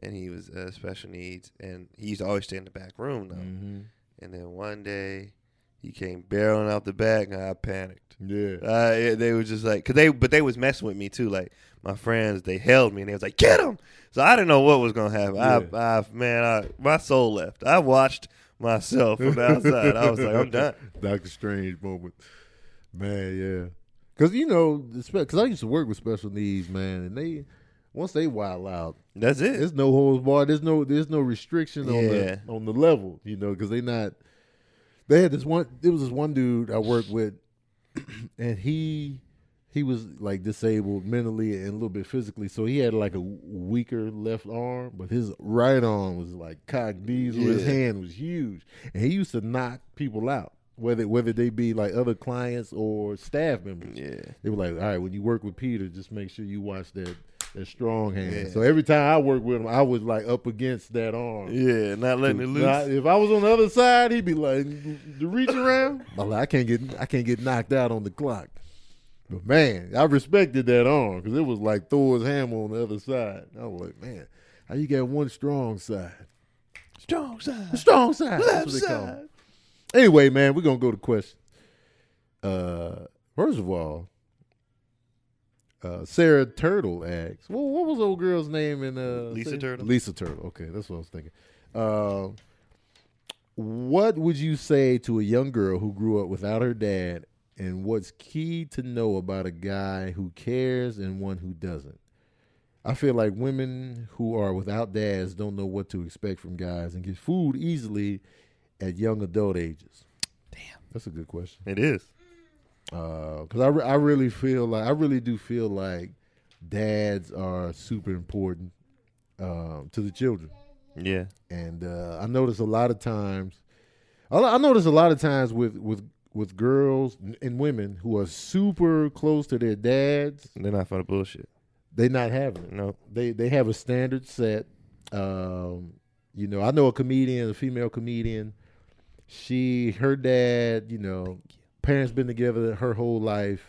and he was uh, special needs. And he used to always stay in the back room though. hmm And then one day, he came barreling out the back, and I panicked. Yeah. Uh, yeah, they were just like, cause they, but they was messing with me too. Like my friends, they held me and they was like, "Get him!" So I didn't know what was gonna happen. I, I, man, I, my soul left. I watched myself from the outside. I was like, I'm done. Doctor Strange moment, man. Yeah, because you know, because I used to work with special needs, man, and they once they wild out, That's it. there's no holds barred. There's no there's no restriction on the on the level, you know, because they not. They had this one. There was this one dude I worked with, and he he was like disabled mentally and a little bit physically, so he had like a weaker left arm, but his right arm was like cock diesel. His hand was huge, and he used to knock people out, whether whether they be like other clients or staff members. yeah. They were like, all right, when you work with Peter, just make sure you watch that that strong hand. Yeah. So every time I worked with him, I was like up against that arm. Yeah, not letting it loose. If I was on the other side, he'd be like, "The reach around." I'm like, I can't get, I can't get knocked out on the clock. But man, I respected that arm because it was like Thor's hammer on the other side. I was like, man, how you got one strong side? Strong side. Strong side. Left what they call side. Anyway, man, we're gonna go to questions. Uh, first of all, uh, Sarah Turtle asks, well, "What was old girl's name in uh, Lisa Sarah- Turtle? Lisa Turtle. Okay, that's what I was thinking. Uh, what would you say to a young girl who grew up without her dad, and what's key to know about a guy who cares and one who doesn't? I feel like women who are without dads don't know what to expect from guys and get fooled easily at young adult ages. Damn. That's a good question. It is. Because I, re- I really feel like I really do feel like dads are super important um, to the children, Yeah. and uh, I notice a lot of times, I, I notice a lot of times with with with girls and women who are super close to their dads, They're not for the bullshit. they not having it. No. They they have a standard set. Um, you know, I know a comedian, a female comedian. She, her dad, you know, parents been together her whole life.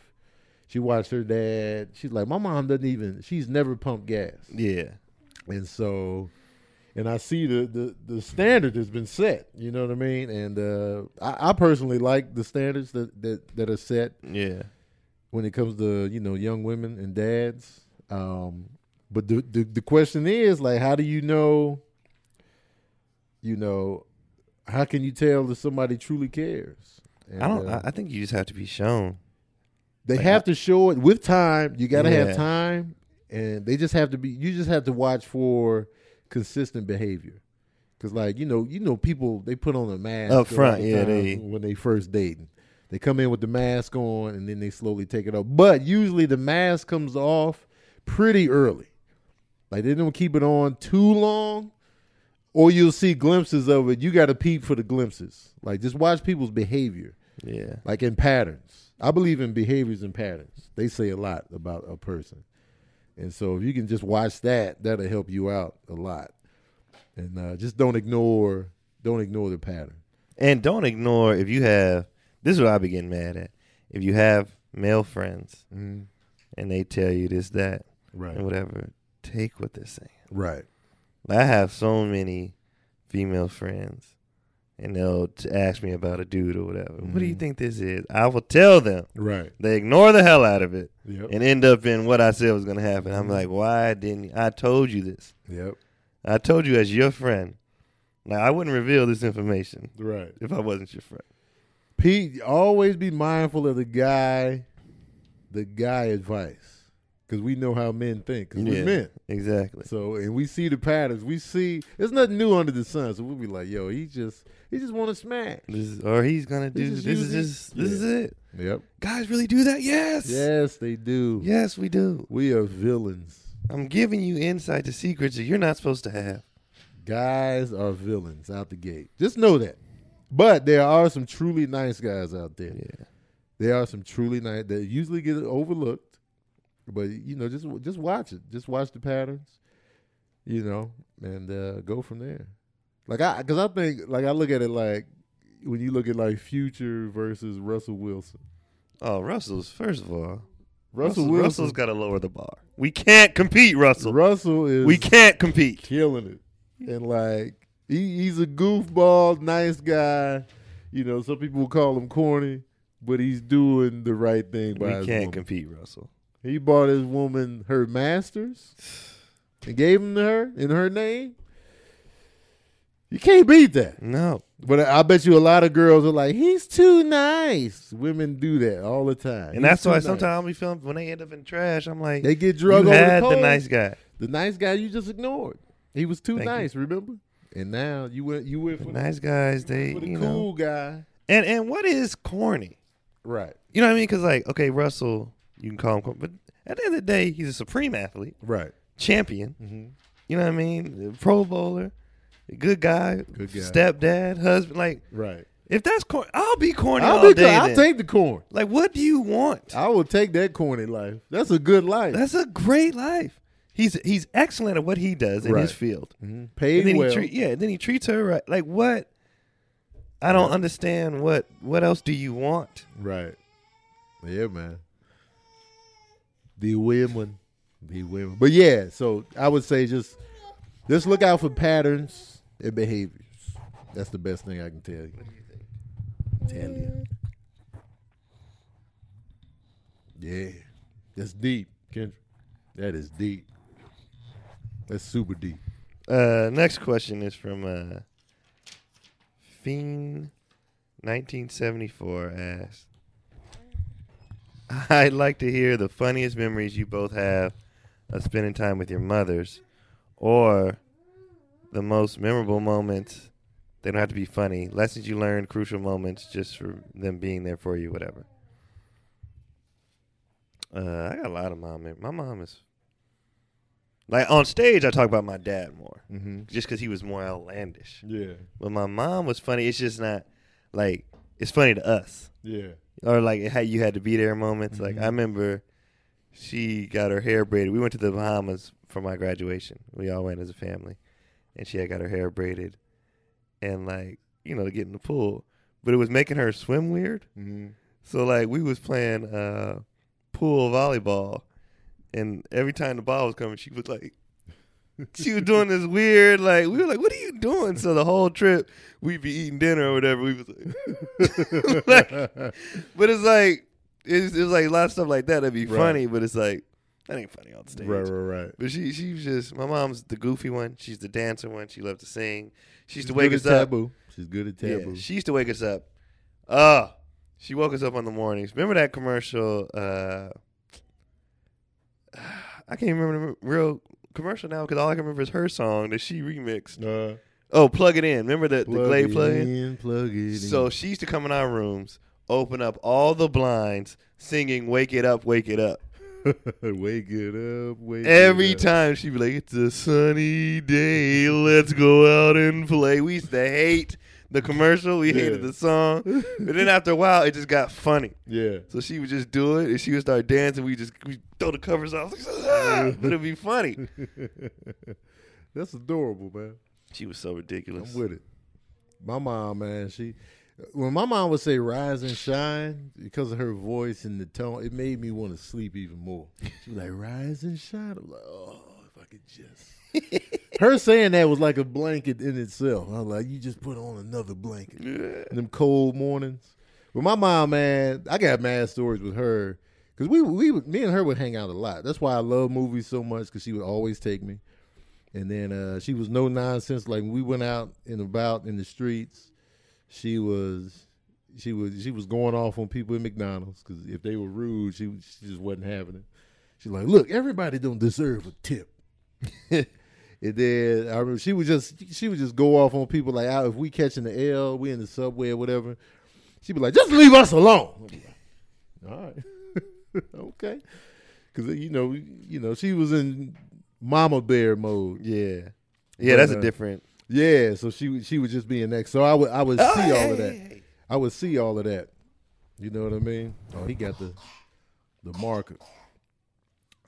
She watched her dad. She's like, my mom doesn't even. She's never pumped gas, Yeah. and so, and I see the the the standard has been set. You know what I mean? And uh, I, I personally like the standards that that that are set Yeah. when it comes to you know young women and dads. Um, but the, the the question is like, how do you know? You know, how can you tell if somebody truly cares? And, I don't. uh, I, think you just have to be shown. they like, have to show it with time. You got to Yeah. have time, and they just have to be. You just have to watch for consistent behavior. Cause like you know, you know, people they put on a mask Up front, of yeah, they- when they first dating, they come in with the mask on and then they slowly take it off. But usually the mask comes off pretty early. Like they don't keep it on too long, or you'll see glimpses of it. You got to peep for the glimpses. Like just watch people's behavior, Yeah. like in patterns. I believe in behaviors and patterns. They say a lot about a person, and so if you can just watch that, that'll help you out a lot. And uh, just don't ignore, don't ignore the pattern. And don't ignore if you have. This is what I be getting mad at. If you have male friends Mm-hmm. and they tell you this, that, Right, and whatever, take what they're saying. right, I have so many female friends, and they'll ask me about a dude or whatever. What do you Mhm. think this is? I will tell them. right. They ignore the hell out of it Yep, and end up in what I said was going to happen. I'm like, why didn't you? I told you this? yep, I told you as your friend. Now I wouldn't reveal this information right. if I wasn't your friend. Pete, always be mindful of the guy, the guy advice, because we know how men think. Because Yeah. we're men. Exactly. So and we see the patterns. We see there's nothing new under the sun. So we'll be like, yo, he just he just want to smash. This is, or he's gonna do. This This, is is just. This Yeah. is it. Yep. Guys really do that. Yes. Yes, they do. Yes, we do. We are villains. I'm giving you insight to secrets that you're not supposed to have. Guys are villains out the gate. Just know that. But there are some truly nice guys out there. Yeah. There are some truly nice that usually get overlooked. But you know, just just watch it. Just watch the patterns. You know, and uh, go from there. Like I, because I think, like I look at it like when you look at like Future versus Russell Wilson. Oh, Russell's first of all. Russell, Russell, Wilson, Russell's got to lower the bar. We can't compete, Russell. Russell is We can't compete. killing it, and like he, he's a goofball, nice guy. You know, some people will call him corny, but he's doing the right thing by We can't woman. compete, Russell. He bought his woman her masters and gave them to her in her name. You can't beat that. No. But I bet you a lot of girls are like, he's too nice. Women do that all the time. And He's that's why nice. sometimes I'll be feeling when they end up in trash, I'm like, they get you drug over had the, the nice guy. The nice guy you just ignored. He was too Thank you. nice, remember? And now you went you went for, Nice guys, the, they for the you cool know. guy. And and what is corny? Right. You know what I mean? Because like, okay, Russell, you can call him, corny, but at the end of the day, he's a supreme athlete, Right. champion. Mm-hmm. You know what I mean? Pro bowler, good guy, Good guy. stepdad, husband. Like, Right. if that's corn, I'll be corny I'll, all be, day. I'll then. take the corn. like, what do you want? I will take that corny life. That's a good life. That's a great life. He's he's excellent at what he does in his field. mm-hmm. Paid And then well. he treat, yeah, then he treats her right. Like what? I don't Yeah. understand what what else do you want? right. Yeah, man. The women. The women. But yeah, so I would say just just look out for patterns and behaviors. That's the best thing I can tell you. What do you think? Tell you. Yeah. That's deep, Kendra. That is deep. That's super deep. Uh, next question is from uh, Fiend, nineteen seventy four. Asks, I'd like to hear the funniest memories you both have of spending time with your mothers, or the most memorable moments. They don't have to be funny. Lessons you learned, crucial moments, just for them being there for you, whatever. Uh, I got a lot of mom. mem- My mom is like on stage. I talk about my dad more Mm-hmm. just because he was more outlandish. Yeah. But my mom was funny. It's just not like it's funny to us, Yeah. or like how you had to be there moments. Like Mhm. I remember, she got her hair braided. We went to the Bahamas for my graduation. We all went as a family, and she had got her hair braided, and like you know to get in the pool, but it was making her swim weird. Mm-hmm. So like we was playing uh, pool volleyball, and every time the ball was coming, she was like, she was doing this weird like we were like, what are you doing? So the whole trip we'd be eating dinner or whatever. We was like, like but it's like it's, it's like a lot of stuff like that that'd be Right. funny, but it's like that ain't funny on stage. right, right, right. But she she was just my mom's the goofy one. She's the dancer one. She loved to sing. She used She's to wake us up. taboo. She's good at Yeah, taboo. she used to wake us up. Uh she woke us up on the mornings. Remember that commercial? Uh, I can't remember the real commercial now because all I can remember is her song that she remixed. Uh, Oh, plug it in. Remember the, the Glade plug in? in, plug it So in. she used to come in our rooms, open up all the blinds, singing "Wake It Up, Wake It Up." wake it up, wake Every it up. time she'd be like, "It's a sunny day, let's go out and play." We used to hate the commercial. We hated Yeah. the song, but then after a while, it just got funny. Yeah. So she would just do it, and she would start dancing. We just we throw the covers off, ah, but it'd be funny. That's adorable, man. She was so ridiculous. I'm with it. My mom, man, she when my mom would say "rise and shine" because of her voice and the tone, it made me want to sleep even more. She was like "rise and shine." I'm like, oh, if I could just. her saying that was like a blanket in itself. I was like, you just put on another blanket. Yeah. them cold mornings. But my mom, man, I got mad stories with her because we we me and her would hang out a lot. That's why I love movies so much because she would always take me. And then uh, she was no nonsense. Like when we went out and about in the streets, she was she was she was going off on people at McDonald's because if they were rude, she she just wasn't having it. She's like, look, everybody don't deserve a tip. and then I remember she would just she would just go off on people like out if we catching the L, we in the subway or whatever. She'd be like, just leave us alone. Like, All right, okay, because you know you know she was in mama bear mode. Yeah, yeah, But, that's uh, a different. Yeah, so she she would just be in next. So I would I would Oh, see hey, all of that. hey. I would see all of that. You know what I mean? Oh, he got the the marker.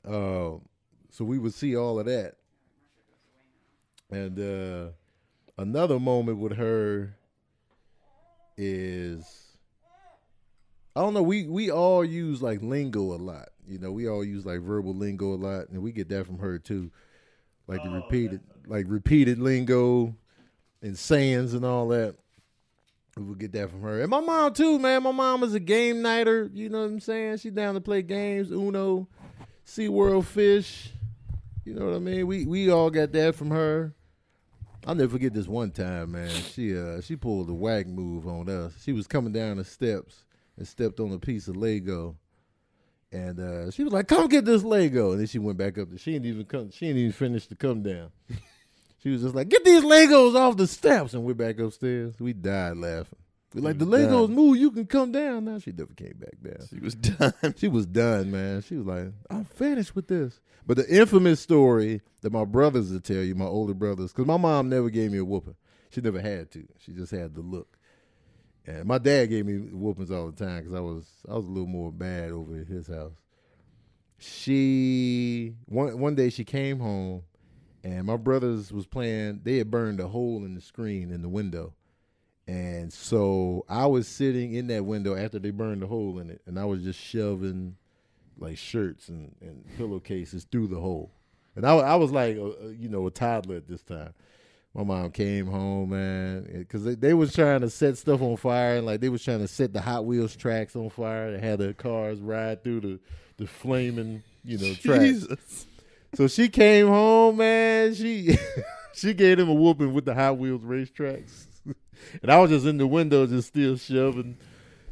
Uh, so we would see all of that. And uh, another moment with her is I don't know, we we all use like lingo a lot. You know, we all use like verbal lingo a lot, and we get that from her too. Like the repeated like repeated lingo and sayings and all that. We would get that from her. And my mom too, man. My mom is a game nighter. You know what I'm saying? She down to play games, Uno, SeaWorld Fish. You know what I mean? We we all got that from her. I'll never forget this one time, man. She uh she pulled a whack move on us. She was coming down the steps and stepped on a piece of Lego. And uh, she was like, "Come get this Lego," and then she went back up. She didn't even come. She didn't even finish to come down. she was just like, "Get these Legos off the steps," and we're back upstairs. We died laughing. We're like, "The Legos done. move. You can come down now." She never came back down. She was done. She was done, man. She was like, I'm finished with this. But the infamous story that my brothers will tell you, my older brothers, because my mom never gave me a whooping. She never had to. She just had the look. And my dad gave me whoopings all the time because I was I was a little more bad over at his house. She one one day she came home and my brothers was playing. They had burned a hole in the screen in the window, and so I was sitting in that window after they burned a hole in it, and I was just shoving like shirts and, and pillowcases through the hole. And I, I was like, uh, you know, a toddler at this time. My mom came home, man, because they, they was trying to set stuff on fire, and like they was trying to set the Hot Wheels tracks on fire. and had the cars ride through the the flaming, you know, tracks. Jesus. So she came home, man. She she gave him a whooping with the Hot Wheels racetracks, and I was just in the window, just still shoving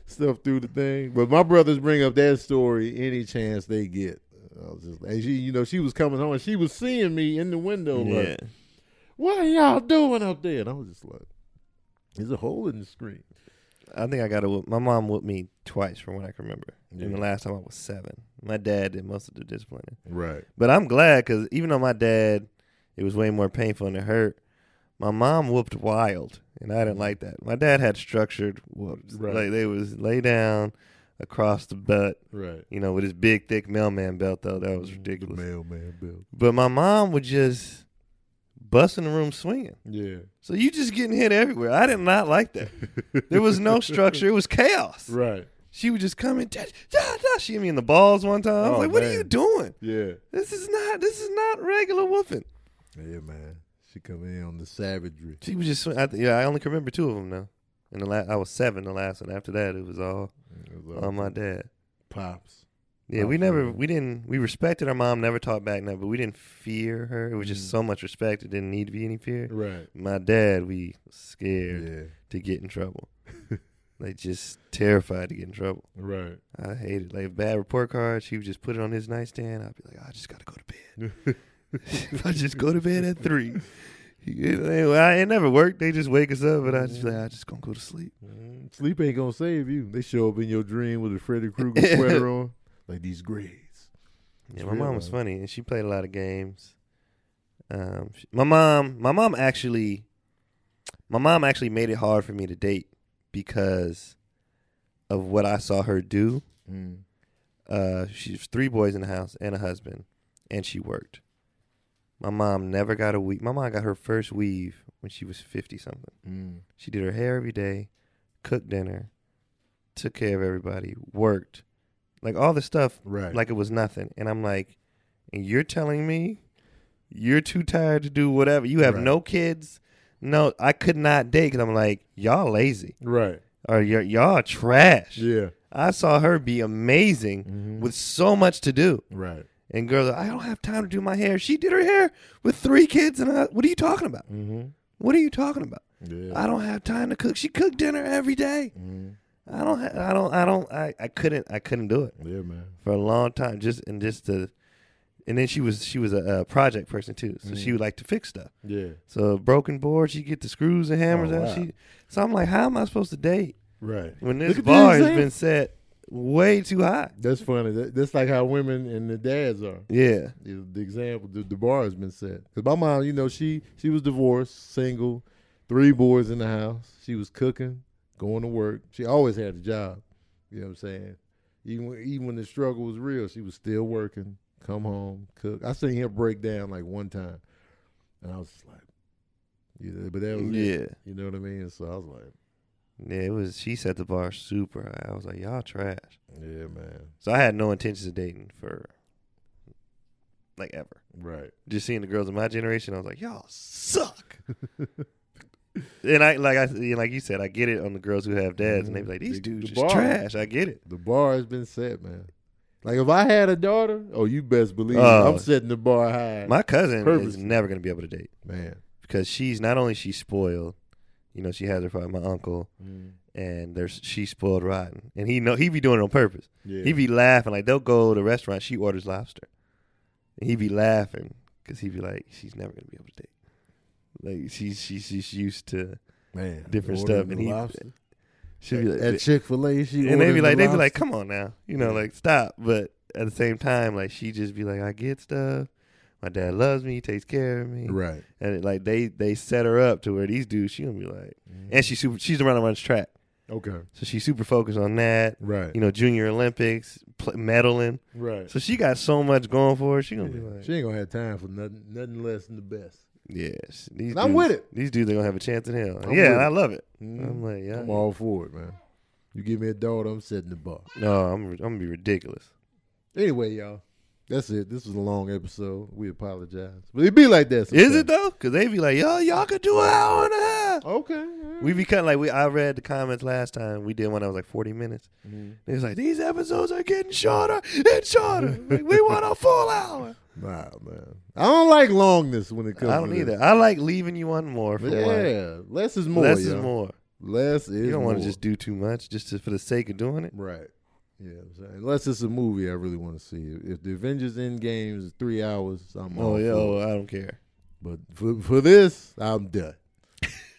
stuff through the thing. But my brothers bring up that story any chance they get. I was just, and she, you know, she was coming home and she was seeing me in the window, Yeah. like, "What are y'all doing up there?" And I was just like, "There's a hole in the screen." I think I got to whoop. My mom whooped me twice from what I can remember. Yeah. And the last time I was seven. My dad did most of the disciplining. Right. But I'm glad because even though my dad, it was way more painful and it hurt, my mom whooped wild. And I didn't like that. My dad had structured whoops. Right. Like they was lay down across the butt, Right. you know, with his big, thick mailman belt, though. That was mm, ridiculous. The mailman belt. But my mom would just bust in the room swinging. Yeah. So you just getting hit everywhere. I did not like that. There was no structure. It was chaos. Right. She would just come in, da, da, da. she hit me in the balls one time. I was Oh, like, "What are you doing? Yeah. This is not. This is not regular whooping." Yeah, man. She come in on the savagery. She was just. I, yeah, I only can remember two of them now. And the la- I was seven the last one. After that, it was all It was all on my dad. pops. Yeah, we never. We didn't. We respected our mom. Never talked back now, but we didn't fear her. It was just Mhm. so much respect. It didn't need to be any fear. Right. My dad, we scared Yeah. to get in trouble. Like just terrified to get in trouble. Right. I hate it. like bad report card. She would just put it on his nightstand. I'd be like, I just gotta go to bed. if I just go to bed at three, it, it never worked. They just wake us up, and I just like, I just gonna go to sleep. Mm, Sleep ain't gonna save you. They show up in your dream with a Freddy Krueger sweater on, like these grades. Yeah, my mom was funny, and she played a lot of games. Um, she- my mom, my mom actually, my mom actually made it hard for me to date because of what I saw her do. Mm. Uh, she's three boys in the house and a husband, and she worked. My mom never got a weave. My mom got her first weave when she was fifty something. Mm. She did her hair every day, cooked dinner, took care of everybody, worked, like all the stuff, Right. like it was nothing. And I'm like, and you're telling me you're too tired to do whatever? You have Right. no kids. No, I could not date because I'm like, y'all lazy right. or y- y'all trash. Yeah. I saw her be amazing Mhm. with so much to do. right. And girls, I don't have time to do my hair. She did her hair with three kids, and I, what are you talking about? Mm-hmm. What are you talking about? Yeah. I don't have time to cook. She cooked dinner every day. Mhm. I don't. Ha- I don't. I don't. I, I couldn't. I couldn't do it Yeah, man. for a long time. Just and just to, and then she was she was a, a project person too, so she Mhm. would like to fix stuff. Yeah. So broken board, she get the screws and hammers Oh, out. wow. She. So I'm like, how am I supposed to date Right. when this bar has been set way too high? That's funny. That, that's like how women and the dads are. Yeah. Know, the example, the, the bar has been set. Because my mom, you know, she she was divorced, single, three boys in the house. She was cooking, going to work. She always had a job. You know what I'm saying? Even when, even when the struggle was real, she was still working. Come home, cook. I seen him break down like one time, and I was just like, yeah, but that was it. Yeah. You know what I mean? So I was like, Yeah. It was. She set the bar super high. I was like, y'all trash. yeah, man, So I had no intentions of dating for like ever. right, Just seeing the girls of my generation, I was like, y'all suck. and I like I you like you said, I get it on the girls who have dads, and they be mm-hmm. like, these The- dudes the just bar. trash. I get it. the bar has been set, man. Like if I had a daughter, oh, you best believe Oh. I'm setting the bar high, My cousin is never gonna be able to date man. because she's not only she's spoiled, you know, she has her father, my uncle, Mm. and there's she's spoiled rotten, and he know he be doing it on purpose. Yeah. He be laughing like they'll go to a restaurant. She orders lobster, and he be laughing because he be like, she's never gonna be able to date. Like she's she's she's used to Man, different stuff, and he lobster. She be like, at Chick Fil A, she and they be like, the they be like, come on now, you know, Yeah. like stop. But at the same time, like she just be like, I get stuff. My dad loves me, he takes care of me, right, and it, like they they set her up to where these dudes, she gonna be like, mm-hmm. and she super, she's the runner runs track, okay, so she's super focused on that. right, You know, Junior Olympics, pl- medaling. right. So she got so much going for her. She gonna be like, She ain't gonna have time for nothing, nothing less than the best. Yes, these And I'm dudes, with it. These dudes are gonna have a chance in hell. I'm yeah, I love it. Mhm. I'm like, yeah, I'm all for it, man. You give me a daughter, I'm setting the bar. no, I'm I'm gonna be ridiculous. Anyway, y'all, that's it. This was a long episode. We apologize, but it be like that. Is sometimes. it though? Because they be like, yo, y'all could do an hour and a half. Okay. right. We be cutting like we. I read the comments last time. We did one that was like forty minutes. Mhm. It was like these episodes are getting shorter and shorter. Like, we want a full hour. Nah, man. I don't like longness when it comes. I don't either. this. I like leaving you on more for. Yeah, less is more. Less yo. is more. Less is. You don't want to just do too much just to, for the sake of doing it. Right. Yeah, unless it's a movie I really want to see. If the Avengers Endgame is three hours, I'm Oh yeah, oh. I don't care. But for for this, I'm done.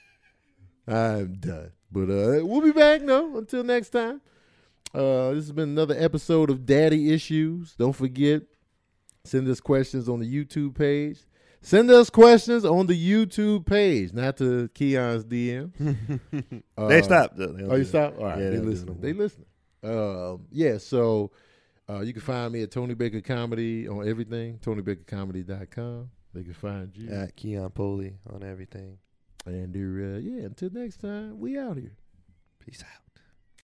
I'm done. But uh, we'll be back. No, until next time. Uh, this has been another episode of Daddy Issues. Don't forget, send us questions on the YouTube page. Send us questions on the YouTube page, not to Keon's DM. Uh, they stopped. Though. They Oh, you do that. stop? All right. Yeah, they they listening. They listening. Um, yeah, so uh, you can find me at Tony Baker Comedy on everything, TonyBakerComedy.com. They can find you. At Keon Polee on everything. And uh, yeah, until next time, we out here. Peace out.